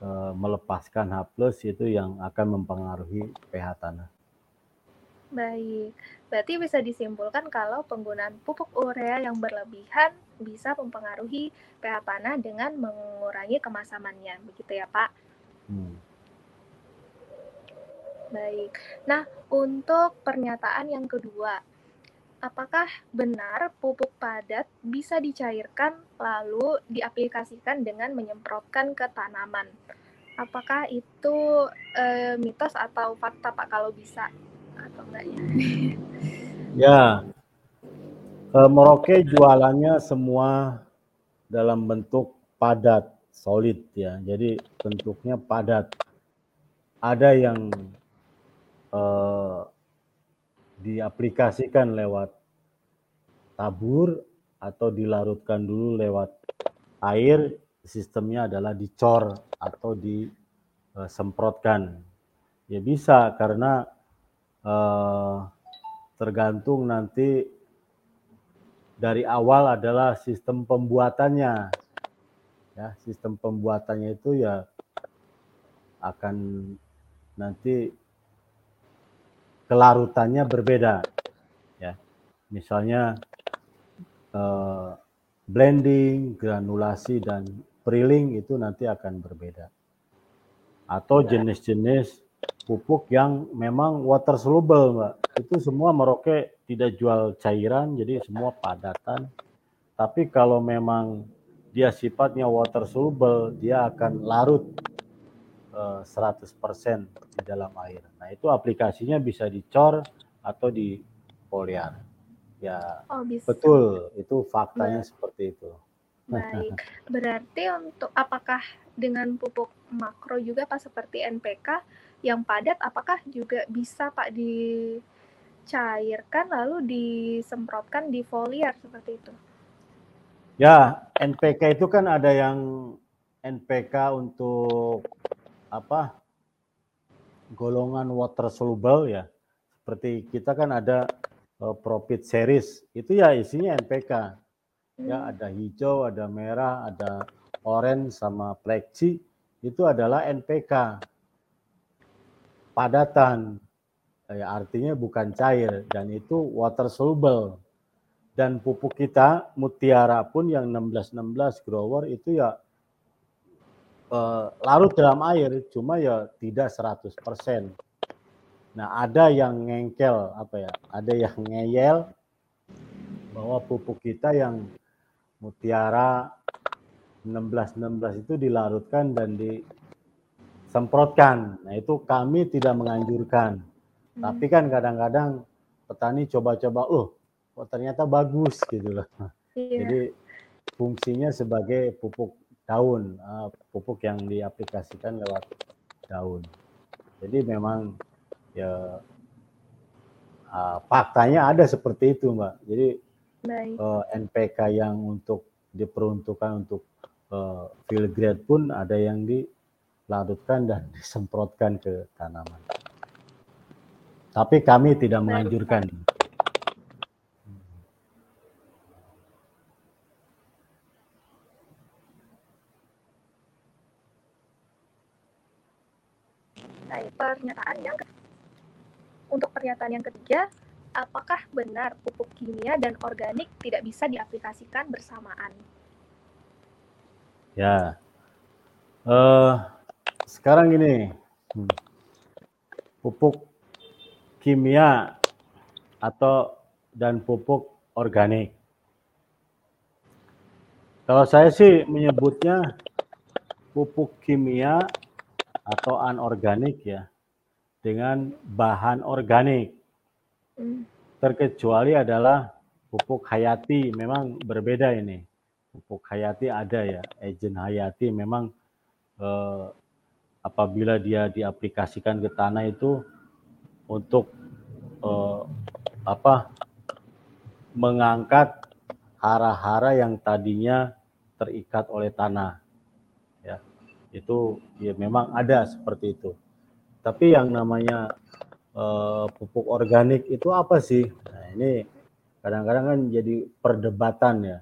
Eh, melepaskan H+ itu yang akan mempengaruhi pH tanah. Baik, berarti bisa disimpulkan kalau penggunaan pupuk urea yang berlebihan bisa mempengaruhi pH tanah dengan mengurangi kemasamannya, begitu ya Pak? Hmm. Baik, nah untuk pernyataan yang kedua, apakah benar pupuk padat bisa dicairkan lalu diaplikasikan dengan menyemprotkan ke tanaman? Apakah itu e, mitos atau fakta Pak kalau bisa atau enggak ya? E, Merauke jualannya semua dalam bentuk padat, solid ya. Jadi bentuknya padat. Ada yang eh, diaplikasikan lewat tabur atau dilarutkan dulu lewat air, sistemnya adalah dicor atau disemprotkan. Ya bisa karena eh, tergantung nanti dari awal adalah sistem pembuatannya. Ya, sistem pembuatannya itu ya akan nanti kelarutannya berbeda. Ya, misalnya uh, blending, granulasi dan prilling itu nanti akan berbeda. Atau jenis-jenis pupuk yang memang water soluble, Mbak. Itu semua Merauke tidak jual cairan, jadi semua padatan. Tapi kalau memang dia sifatnya water soluble, dia akan larut 100% eh, di dalam air. Nah, itu aplikasinya bisa dicor atau di foliar. Ya, oh, bisa. betul. Itu faktanya Baik. seperti itu. Baik. Berarti untuk apakah dengan pupuk makro juga Pak seperti NPK yang padat apakah juga bisa Pak dicairkan lalu disemprotkan di foliar seperti itu? Ya, NPK itu kan ada yang NPK untuk apa golongan water soluble ya. Seperti kita kan ada uh, profit series itu ya isinya NPK. Ya hmm. ada hijau, ada merah, ada orange sama plexi itu adalah NPK. Padatan. Ya, artinya bukan cair dan itu water soluble. Dan pupuk kita Mutiara pun yang 1616 grower itu ya uh, larut dalam air, cuma ya tidak 100%. Nah, ada yang ngengkel apa ya? Ada yang ngeyel bahwa pupuk kita yang mutiara 16-16 itu dilarutkan dan disemprotkan. Nah itu kami tidak menganjurkan. Hmm. Tapi kan kadang-kadang petani coba-coba, oh kok ternyata bagus gitu loh. Iya. Jadi fungsinya sebagai pupuk daun, eh, pupuk yang diaplikasikan lewat daun. Jadi memang ya eh, faktanya ada seperti itu, Mbak. Jadi Baik. eh, NPK yang untuk diperuntukkan untuk eh, field grade pun ada yang dilarutkan dan disemprotkan ke tanaman. Tapi kami tidak menganjurkan. Baik, pernyataan yang ke- untuk pernyataan yang ketiga, apakah benar pupuk kimia dan organik tidak bisa diaplikasikan bersamaan? Ya, eh sekarang ini pupuk kimia atau dan pupuk organik. Kalau saya sih menyebutnya pupuk kimia atau anorganik ya dengan bahan organik. Terkecuali adalah pupuk hayati memang berbeda ini. Pupuk hayati ada ya, agen hayati memang eh, apabila dia diaplikasikan ke tanah itu untuk eh, apa mengangkat hara-hara yang tadinya terikat oleh tanah. Ya, itu ya memang ada seperti itu. Tapi yang namanya eh, pupuk organik itu apa sih? Nah, ini kadang-kadang kan jadi perdebatan ya.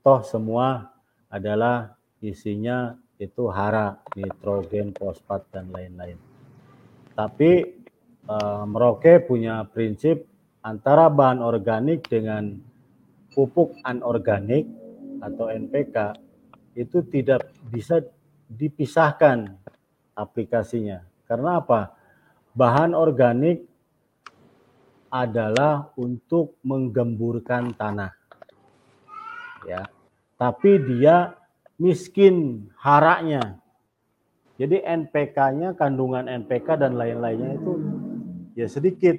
Toh semua adalah isinya itu hara, nitrogen, fosfat dan lain-lain. Tapi eh, Merauke punya prinsip antara bahan organik dengan pupuk anorganik atau NPK itu tidak bisa dipisahkan aplikasinya. Karena apa? Bahan organik adalah untuk menggemburkan tanah. Ya. Tapi dia miskin haranya. Jadi NPK-nya, kandungan NPK dan lain-lainnya itu ya sedikit.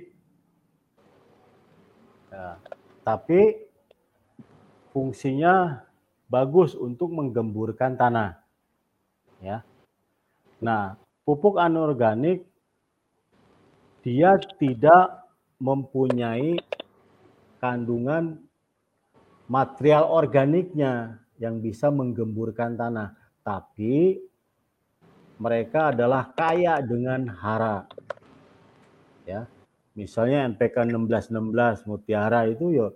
Ya. Tapi fungsinya bagus untuk menggemburkan tanah. Ya. Nah, pupuk anorganik dia tidak mempunyai kandungan material organiknya yang bisa menggemburkan tanah, tapi mereka adalah kaya dengan hara. Ya. Misalnya NPK 1616 Mutiara itu ya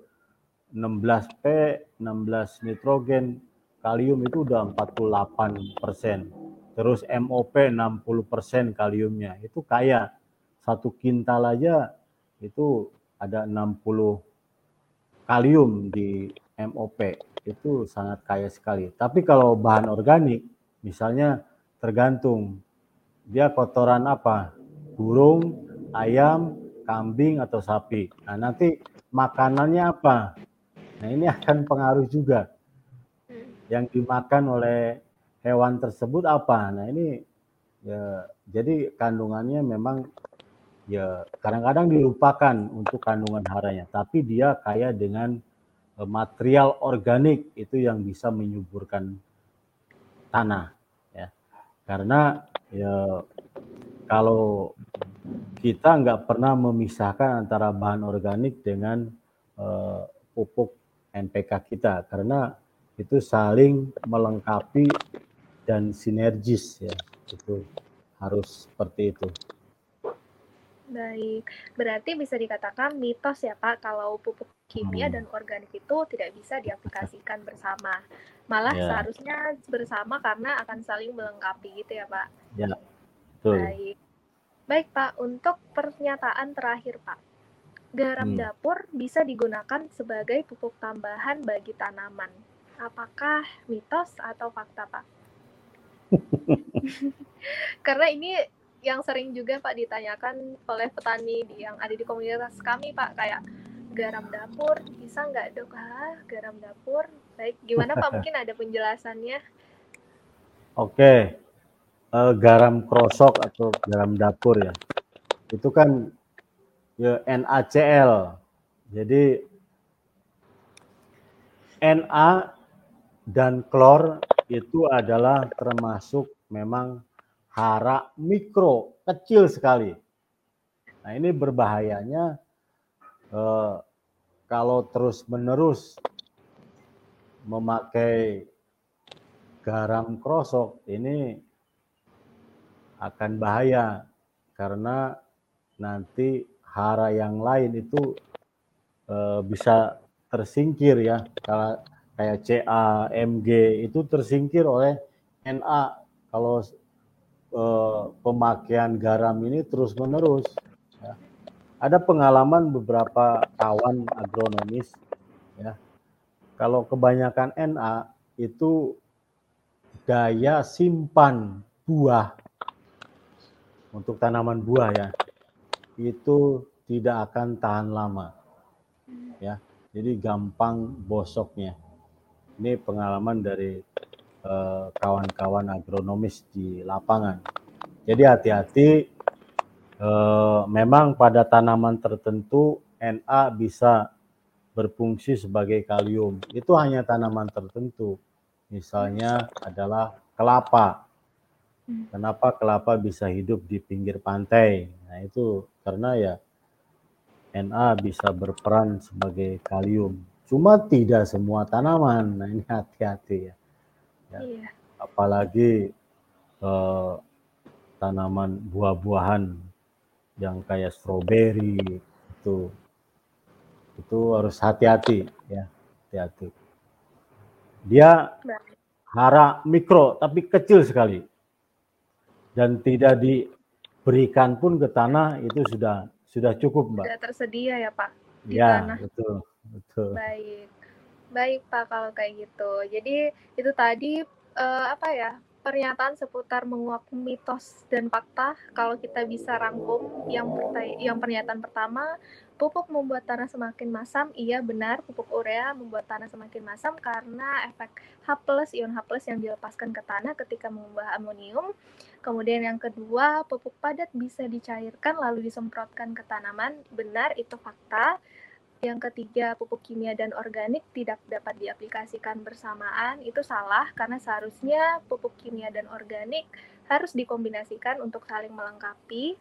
16P, 16 nitrogen, kalium itu udah 48 persen. Terus MOP 60 persen kaliumnya, itu kaya. Satu kintal aja itu ada 60 kalium di MOP, itu sangat kaya sekali. Tapi kalau bahan organik, misalnya tergantung dia kotoran apa, burung, ayam, kambing atau sapi. Nah nanti makanannya apa? Nah ini akan pengaruh juga. Yang dimakan oleh hewan tersebut apa? Nah ini ya jadi kandungannya memang ya kadang-kadang dilupakan untuk kandungan haranya, tapi dia kaya dengan material organik itu yang bisa menyuburkan tanah ya. Karena ya kalau kita nggak pernah memisahkan antara bahan organik dengan eh, pupuk NPK kita karena itu saling melengkapi dan sinergis ya itu harus seperti itu. Baik, berarti bisa dikatakan mitos ya Pak kalau pupuk kimia Hmm. dan organik itu tidak bisa diaplikasikan bersama. Malah Ya. seharusnya bersama karena akan saling melengkapi gitu ya Pak. Ya, betul. Baik. Baik Pak, untuk pernyataan terakhir Pak. Garam Hmm. dapur bisa digunakan sebagai pupuk tambahan bagi tanaman. Apakah mitos atau fakta Pak? Karena ini yang sering juga Pak ditanyakan oleh petani di- yang ada di komunitas kami Pak kayak garam dapur bisa nggak dok? Ah, garam dapur Baik, gimana Pak? Mungkin ada penjelasannya? Oke, uh, garam krosok atau garam dapur ya, itu kan ya NaCl. Jadi Na dan klor itu adalah termasuk memang hara mikro, kecil sekali. Nah ini berbahayanya eh, kalau terus-menerus memakai garam krosok ini akan bahaya karena nanti hara yang lain itu eh, bisa tersingkir ya. Kalau kayak CA, MG itu tersingkir oleh NA kalau eh, pemakaian garam ini terus menerus. Ya. Ada pengalaman beberapa kawan agronomis ya. Kalau kebanyakan NA itu daya simpan buah untuk tanaman buah ya itu tidak akan tahan lama ya jadi gampang bosoknya ini pengalaman dari kawan-kawan uh, agronomis di lapangan. Jadi hati-hati, uh, memang pada tanaman tertentu Na bisa berfungsi sebagai kalium. Itu hanya tanaman tertentu. Misalnya adalah kelapa. Kenapa kelapa bisa hidup di pinggir pantai? Nah itu karena ya Na bisa berperan sebagai kalium. Cuma tidak semua tanaman. Nah ini hati-hati ya. Ya. Iya. Apalagi eh, tanaman buah-buahan yang kayak stroberi itu itu harus hati-hati ya, hati-hati. Dia hara mikro tapi kecil sekali dan tidak diberikan pun ke tanah itu sudah sudah cukup mbak. Sudah tersedia ya pak di ya, tanah. Betul. Betul. Baik. Baik, Pak, kalau kayak gitu. Jadi itu tadi uh, apa ya? pernyataan seputar menguak mitos dan fakta kalau kita bisa rangkum yang yang pernyataan pertama pupuk membuat tanah semakin masam iya benar pupuk urea membuat tanah semakin masam karena efek H+ ion H+ yang dilepaskan ke tanah ketika mengubah amonium kemudian yang kedua pupuk padat bisa dicairkan lalu disemprotkan ke tanaman benar itu fakta yang ketiga, pupuk kimia dan organik tidak dapat diaplikasikan bersamaan. Itu salah karena seharusnya pupuk kimia dan organik harus dikombinasikan untuk saling melengkapi.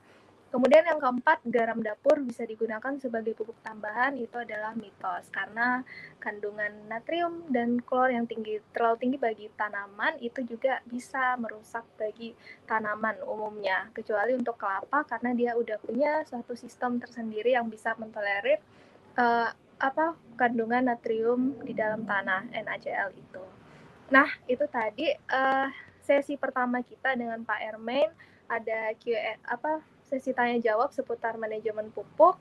Kemudian yang keempat, garam dapur bisa digunakan sebagai pupuk tambahan itu adalah mitos karena kandungan natrium dan klor yang tinggi terlalu tinggi bagi tanaman itu juga bisa merusak bagi tanaman umumnya kecuali untuk kelapa karena dia udah punya suatu sistem tersendiri yang bisa mentolerir uh, apa kandungan natrium di dalam tanah NaCl itu. Nah itu tadi uh, sesi pertama kita dengan Pak Ermain ada Q&A apa sesi tanya jawab seputar manajemen pupuk.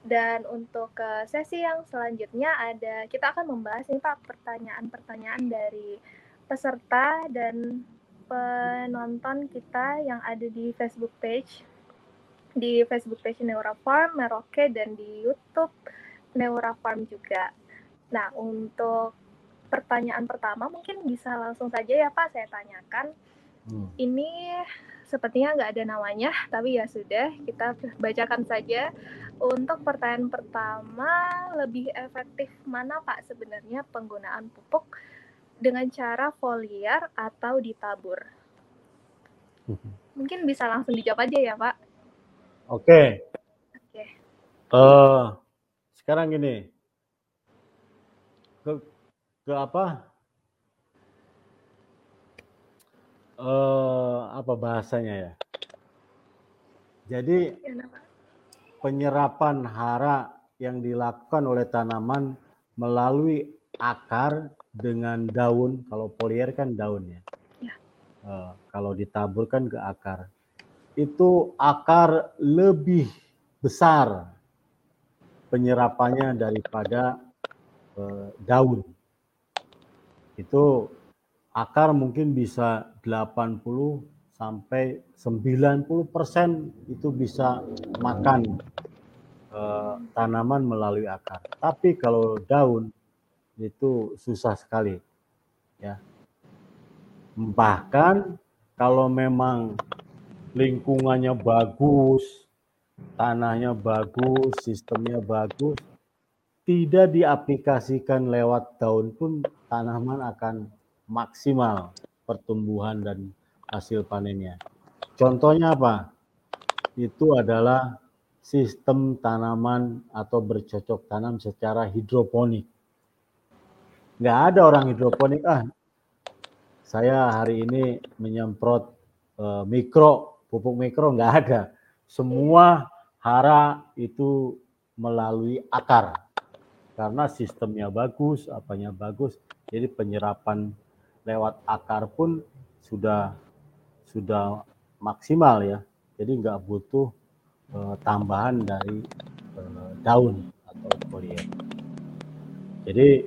Dan untuk ke sesi yang selanjutnya ada kita akan membahas nih Pak pertanyaan-pertanyaan dari peserta dan penonton kita yang ada di Facebook page. Di Facebook page Neura Farm, Merauke dan di YouTube Neura Farm juga. Nah, untuk pertanyaan pertama mungkin bisa langsung saja ya Pak saya tanyakan. Hmm. Ini sepertinya nggak ada namanya, tapi ya sudah kita bacakan saja. Untuk pertanyaan pertama, lebih efektif mana Pak sebenarnya penggunaan pupuk dengan cara foliar atau ditabur? Hmm. Mungkin bisa langsung dijawab aja ya Pak. Oke. Okay. Oke. Okay. Uh, eh, sekarang gini, ke, ke apa? Uh, apa bahasanya ya? Jadi penyerapan hara yang dilakukan oleh tanaman melalui akar dengan daun. Kalau polier kan daun ya. ya. Uh, kalau ditaburkan ke akar, itu akar lebih besar penyerapannya daripada uh, daun. Itu akar mungkin bisa 80 sampai 90 persen itu bisa makan uh, tanaman melalui akar. Tapi kalau daun itu susah sekali. Ya. Bahkan kalau memang lingkungannya bagus, tanahnya bagus, sistemnya bagus, tidak diaplikasikan lewat daun pun tanaman akan maksimal pertumbuhan dan hasil panennya. Contohnya apa? Itu adalah sistem tanaman atau bercocok tanam secara hidroponik. Nggak ada orang hidroponik, ah saya hari ini menyemprot uh, mikro, pupuk mikro, nggak ada. Semua hara itu melalui akar. Karena sistemnya bagus, apanya bagus, jadi penyerapan lewat akar pun sudah sudah maksimal ya. Jadi nggak butuh uh, tambahan dari uh, daun atau foliar. Jadi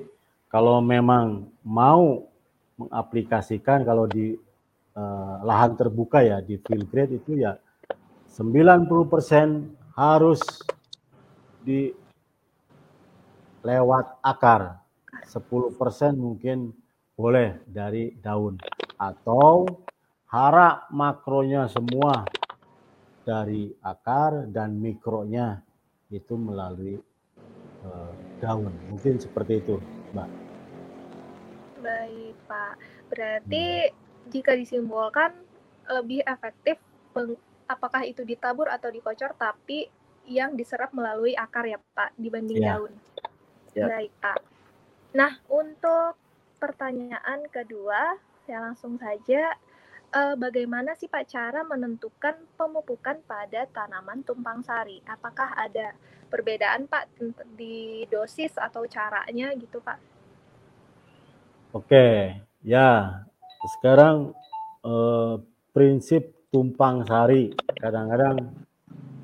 kalau memang mau mengaplikasikan kalau di uh, lahan terbuka ya di field grade itu ya 90% harus di lewat akar. 10% mungkin boleh dari daun atau hara makronya semua dari akar dan mikronya itu melalui uh, daun. Mungkin seperti itu, Mbak. Baik, Pak. Berarti hmm. jika disimpulkan lebih efektif apakah itu ditabur atau dikocor tapi yang diserap melalui akar ya, Pak, dibanding ya. daun. Ya. Baik, Pak. Nah, untuk pertanyaan kedua, saya langsung saja uh, bagaimana sih Pak cara menentukan pemupukan pada tanaman tumpang sari? Apakah ada perbedaan Pak di dosis atau caranya gitu Pak? Oke, ya sekarang eh, prinsip tumpang sari kadang-kadang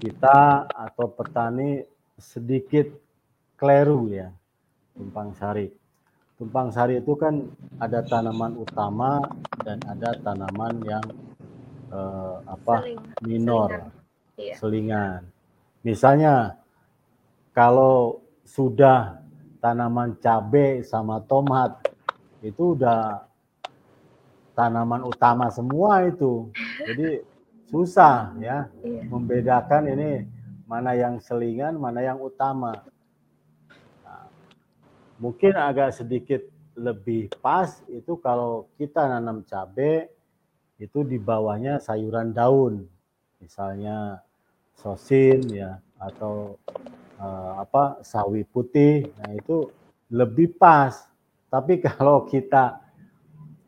kita atau petani sedikit keliru ya tumpang sari. Tumpang sari itu kan ada tanaman utama dan ada tanaman yang eh, apa Seling. minor, selingan. Iya. selingan. Misalnya kalau sudah tanaman cabai sama tomat itu udah tanaman utama semua itu. Jadi susah ya iya. membedakan ini mana yang selingan, mana yang utama. Nah, mungkin agak sedikit lebih pas itu kalau kita nanam cabai itu di bawahnya sayuran daun, misalnya sosin ya atau uh, apa sawi putih. Nah itu lebih pas tapi kalau kita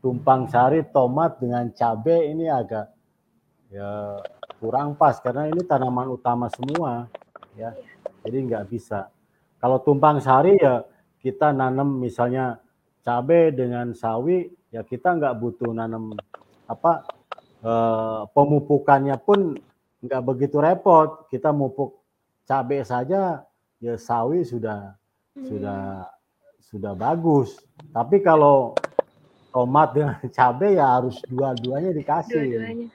tumpang sari tomat dengan cabai ini agak ya kurang pas karena ini tanaman utama semua ya. Jadi nggak bisa. Kalau tumpang sari ya kita nanam misalnya cabai dengan sawi ya kita nggak butuh nanam apa eh, pemupukannya pun nggak begitu repot. Kita mupuk cabai saja ya sawi sudah hmm. sudah sudah bagus. Tapi kalau tomat dengan cabai ya harus dua-duanya dikasih. Dua-duanya.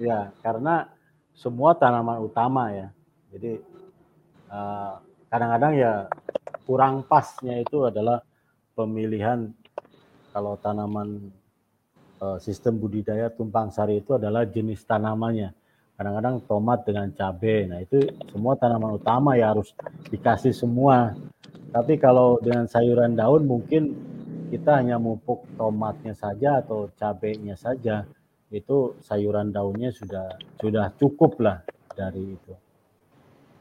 Ya, karena semua tanaman utama ya. Jadi eh, kadang-kadang ya kurang pasnya itu adalah pemilihan kalau tanaman uh, sistem budidaya tumpang sari itu adalah jenis tanamannya. Kadang-kadang tomat dengan cabai. Nah, itu semua tanaman utama ya harus dikasih semua tapi kalau dengan sayuran daun mungkin kita hanya mupuk tomatnya saja atau cabenya saja. Itu sayuran daunnya sudah sudah cukup lah dari itu.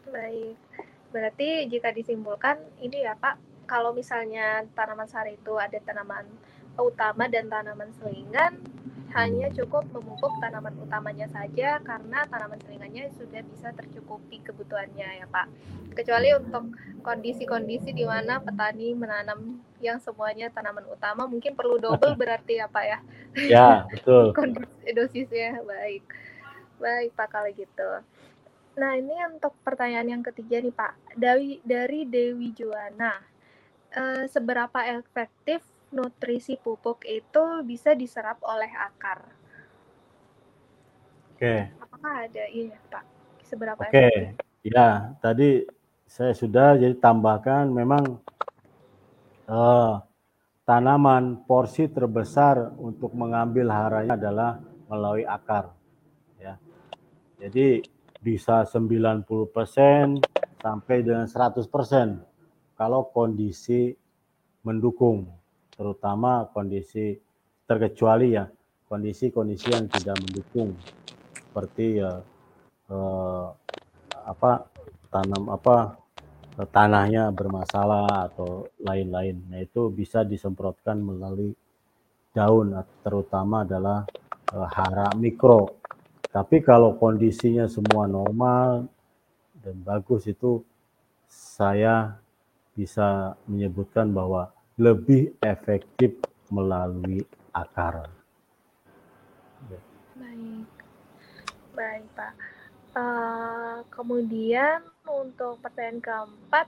Baik. Berarti jika disimpulkan ini ya Pak, kalau misalnya tanaman sari itu ada tanaman utama dan tanaman selingan, hanya cukup memupuk tanaman utamanya saja karena tanaman selingannya sudah bisa tercukupi kebutuhannya ya Pak. Kecuali untuk kondisi-kondisi di mana petani menanam yang semuanya tanaman utama mungkin perlu double berarti ya Pak ya. Ya, betul. Kondisi dosisnya baik. Baik Pak kalau gitu. Nah, ini untuk pertanyaan yang ketiga nih Pak. Dari dari Dewi Juwana. Eh, seberapa efektif nutrisi pupuk itu bisa diserap oleh akar. Oke. Apakah ada iya Pak? Seberapa Oke. Efektif? Ya, tadi saya sudah jadi tambahkan memang uh, tanaman porsi terbesar untuk mengambil haranya adalah melalui akar ya. Jadi bisa 90% sampai dengan 100% kalau kondisi mendukung terutama kondisi terkecuali ya kondisi-kondisi yang tidak mendukung seperti ya eh, apa tanam apa tanahnya bermasalah atau lain-lain. Nah itu bisa disemprotkan melalui daun, terutama adalah uh, hara mikro. Tapi kalau kondisinya semua normal dan bagus itu saya bisa menyebutkan bahwa lebih efektif melalui akar. Baik, baik Pak. Uh, kemudian untuk pertanyaan keempat,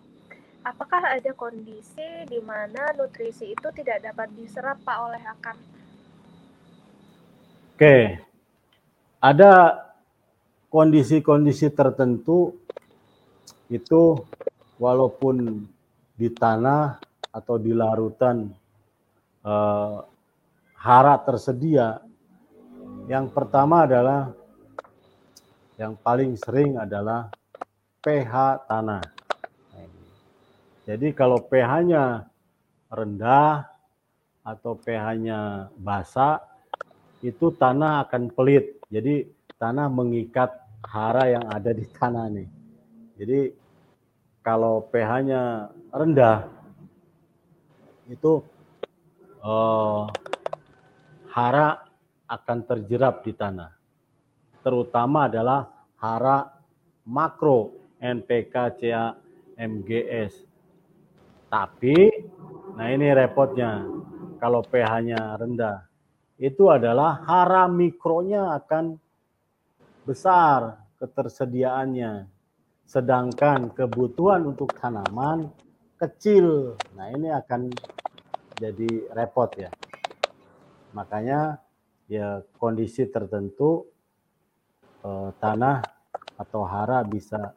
apakah ada kondisi di mana nutrisi itu tidak dapat diserap Pak oleh akar? Oke, ada kondisi-kondisi tertentu itu walaupun di tanah atau di larutan eh, hara tersedia, yang pertama adalah yang paling sering adalah pH tanah. Jadi kalau pH-nya rendah atau pH-nya basah, itu tanah akan pelit. Jadi tanah mengikat hara yang ada di tanah nih. Jadi kalau pH-nya rendah, itu eh, hara akan terjerap di tanah. Terutama adalah hara makro NPK, CA, MGS. Tapi, nah ini repotnya, kalau pH-nya rendah, itu adalah hara mikronya akan besar ketersediaannya. Sedangkan kebutuhan untuk tanaman kecil. Nah ini akan jadi repot ya. Makanya ya kondisi tertentu eh, tanah atau hara bisa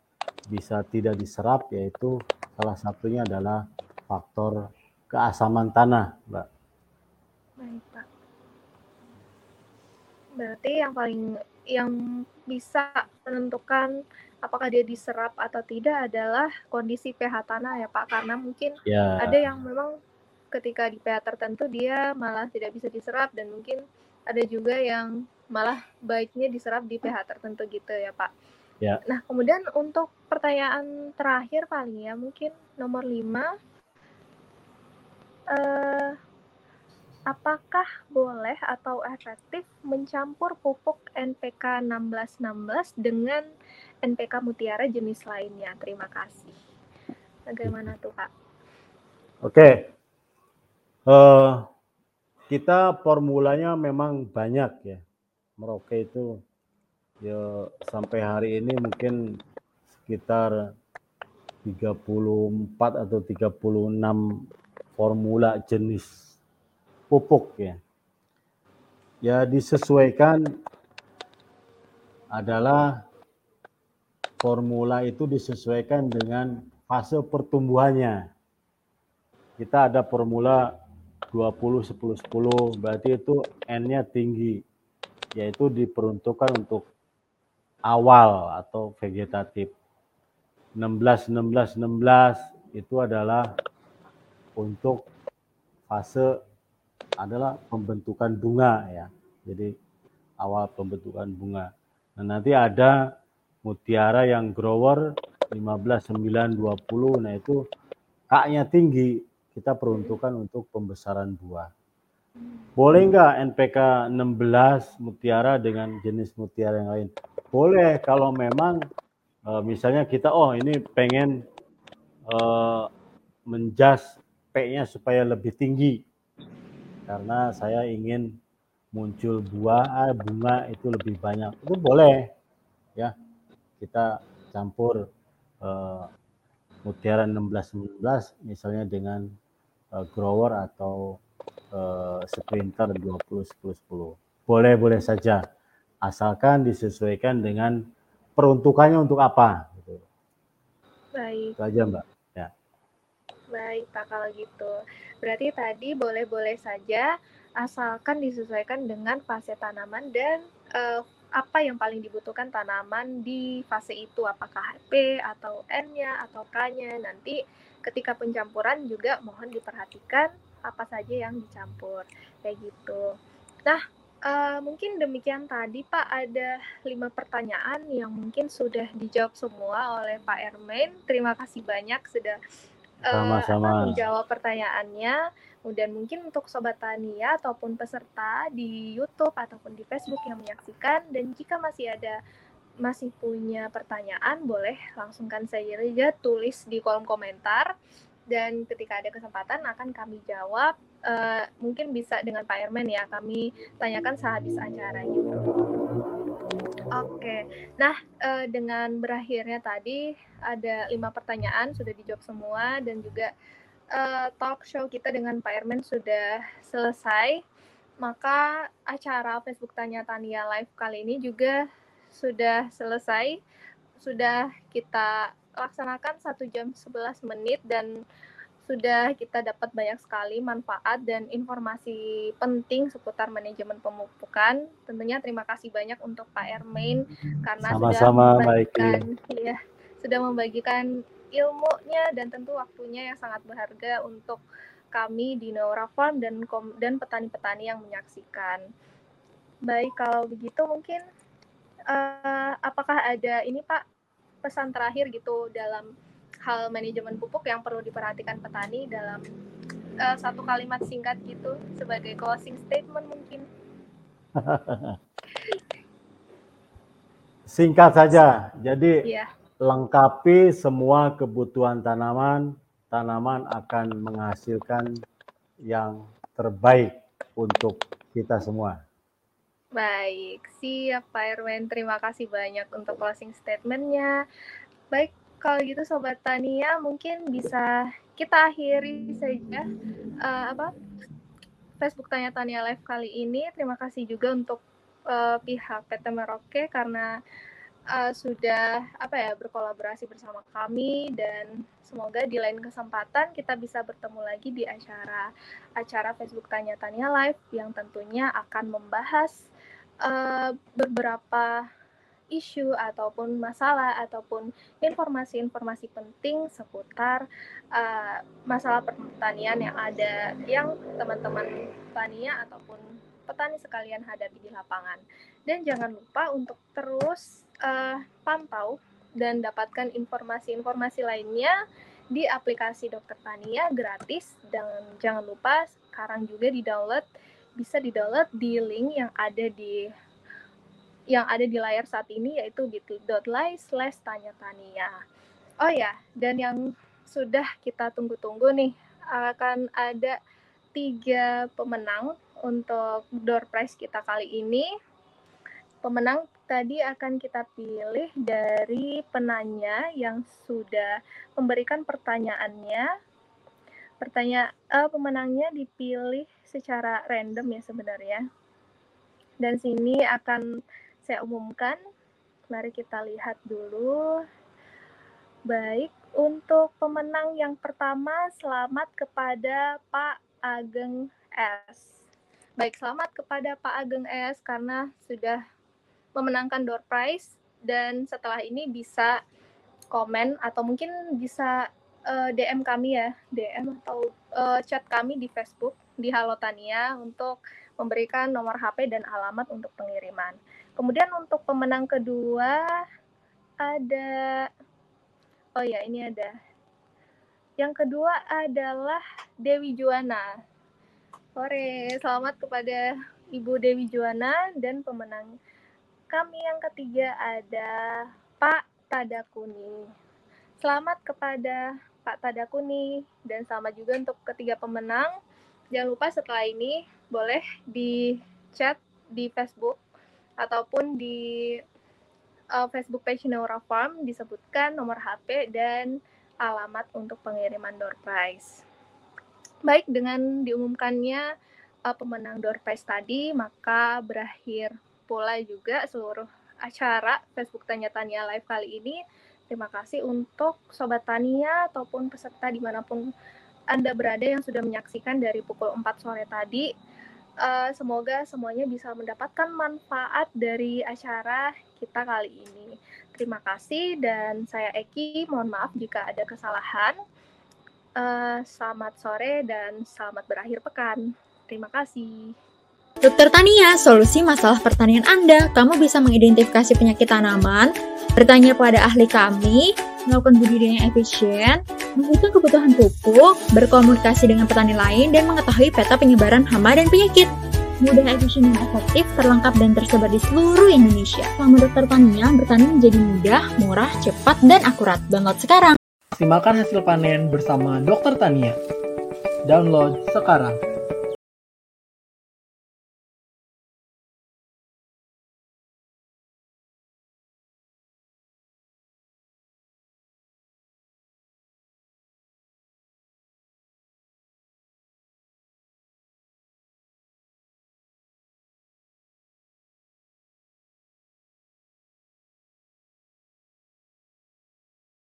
bisa tidak diserap yaitu salah satunya adalah faktor keasaman tanah, Mbak. Baik, Pak. Berarti yang paling yang bisa menentukan apakah dia diserap atau tidak adalah kondisi pH tanah ya, Pak. Karena mungkin ya. ada yang memang ketika di pH tertentu dia malah tidak bisa diserap dan mungkin ada juga yang malah baiknya diserap di pH tertentu gitu ya, Pak. Ya. Nah, kemudian untuk pertanyaan terakhir paling ya, mungkin nomor 5. Eh, apakah boleh atau efektif mencampur pupuk NPK 1616 dengan NPK Mutiara jenis lainnya? Terima kasih. Bagaimana tuh, Pak? Oke. Uh, kita formulanya memang banyak ya. Merauke itu ya sampai hari ini mungkin sekitar 34 atau 36 formula jenis pupuk ya. Ya disesuaikan adalah formula itu disesuaikan dengan fase pertumbuhannya. Kita ada formula 20 10 10 berarti itu N-nya tinggi yaitu diperuntukkan untuk awal atau vegetatif. 16 16 16 itu adalah untuk fase adalah pembentukan bunga ya. Jadi awal pembentukan bunga. Nah, nanti ada mutiara yang grower 15 9 20 nah itu kaknya tinggi kita peruntukan untuk pembesaran buah. Boleh nggak NPK 16 mutiara dengan jenis mutiara yang lain? Boleh kalau memang uh, misalnya kita oh ini pengen uh, menjas P-nya supaya lebih tinggi. Karena saya ingin muncul buah ah, bunga itu lebih banyak. Itu boleh ya. Kita campur uh, mutiara 16 19 misalnya dengan uh, grower atau uh, sprinter 20 10 10 boleh boleh saja asalkan disesuaikan dengan peruntukannya untuk apa. Baik. Itu aja Mbak. Ya. Baik Pak kalau gitu. Berarti tadi boleh-boleh saja asalkan disesuaikan dengan fase tanaman dan uh, apa yang paling dibutuhkan tanaman di fase itu apakah P atau N-nya atau K-nya nanti ketika pencampuran juga mohon diperhatikan apa saja yang dicampur kayak gitu. Nah, uh, mungkin demikian tadi Pak ada lima pertanyaan yang mungkin sudah dijawab semua oleh Pak Ermain. Terima kasih banyak sudah sama-sama menjawab pertanyaannya dan mungkin untuk sobat Tania ataupun peserta di YouTube ataupun di Facebook yang menyaksikan dan jika masih ada masih punya pertanyaan boleh langsungkan saya saja tulis di kolom komentar dan ketika ada kesempatan akan kami jawab uh, mungkin bisa dengan Pak Ermen ya kami tanyakan sehabis acara gitu. Oke, nah uh, dengan berakhirnya tadi ada lima pertanyaan sudah dijawab semua dan juga uh, talk show kita dengan Pak Ermen sudah selesai, maka acara Facebook Tanya Tania Live kali ini juga sudah selesai. Sudah kita laksanakan satu jam 11 menit dan sudah kita dapat banyak sekali manfaat dan informasi penting seputar manajemen pemupukan. Tentunya terima kasih banyak untuk Pak Ermain karena Sama-sama, sudah membagikan ya, sudah membagikan ilmunya dan tentu waktunya yang sangat berharga untuk kami di Naura Farm dan dan petani-petani yang menyaksikan. Baik, kalau begitu mungkin uh, apakah ada ini Pak pesan terakhir gitu dalam hal manajemen pupuk yang perlu diperhatikan petani dalam uh, satu kalimat singkat gitu sebagai closing statement mungkin? Singkat saja. Jadi yeah lengkapi semua kebutuhan tanaman, tanaman akan menghasilkan yang terbaik untuk kita semua. Baik, siap Pak Erwin. Terima kasih banyak untuk closing statementnya. Baik, kalau gitu Sobat Tania mungkin bisa kita akhiri saja uh, apa Facebook Tanya Tania Live kali ini. Terima kasih juga untuk uh, pihak PT Merauke karena uh, sudah apa ya berkolaborasi bersama kami dan semoga di lain kesempatan kita bisa bertemu lagi di acara acara Facebook Tanya Tanya Live yang tentunya akan membahas uh, beberapa isu ataupun masalah ataupun informasi-informasi penting seputar uh, masalah pertanian yang ada yang teman-teman tania ataupun petani sekalian hadapi di lapangan. Dan jangan lupa untuk terus uh, pantau dan dapatkan informasi-informasi lainnya di aplikasi Dokter Tania gratis dan jangan lupa sekarang juga di-download bisa di-download di link yang ada di yang ada di layar saat ini yaitu bit.ly slash tanya tania. Oh ya, dan yang sudah kita tunggu-tunggu nih akan ada tiga pemenang untuk door prize kita kali ini. Pemenang tadi akan kita pilih dari penanya yang sudah memberikan pertanyaannya. Pertanyaan uh, pemenangnya dipilih secara random ya sebenarnya. Dan sini akan saya umumkan. Mari kita lihat dulu. Baik, untuk pemenang yang pertama selamat kepada Pak Ageng S. Baik, selamat kepada Pak Ageng S karena sudah memenangkan door prize dan setelah ini bisa komen atau mungkin bisa eh, DM kami ya, DM atau uh, chat kami di Facebook di Halo Tania untuk memberikan nomor HP dan alamat untuk pengiriman. Kemudian untuk pemenang kedua ada Oh ya, ini ada. Yang kedua adalah Dewi Juwana. Sore, selamat kepada Ibu Dewi Juwana dan pemenang kami yang ketiga ada Pak Tadakuni. Selamat kepada Pak Tadakuni dan selamat juga untuk ketiga pemenang. Jangan lupa setelah ini boleh di chat di Facebook ataupun di uh, Facebook page Neura Farm disebutkan nomor HP dan alamat untuk pengiriman door prize. Baik, dengan diumumkannya uh, pemenang door prize tadi, maka berakhir pula juga seluruh acara Facebook Tanya Tania Live kali ini. Terima kasih untuk Sobat Tania ataupun peserta di mana pun Anda berada yang sudah menyaksikan dari pukul 4 sore tadi. Uh, semoga semuanya bisa mendapatkan manfaat dari acara kita kali ini. Terima kasih dan saya Eki, mohon maaf jika ada kesalahan. Uh, selamat sore dan selamat berakhir pekan. Terima kasih. Dokter Tania, solusi masalah pertanian Anda. Kamu bisa mengidentifikasi penyakit tanaman, bertanya pada ahli kami, melakukan budidaya yang efisien, menghitung kebutuhan pupuk, berkomunikasi dengan petani lain, dan mengetahui peta penyebaran hama dan penyakit. Mudah, efisien, dan efektif, terlengkap, dan tersebar di seluruh Indonesia. Selama dokter Tania, bertani menjadi mudah, murah, cepat, dan akurat. Download sekarang. Simakan hasil panen bersama dokter Tania. Download sekarang.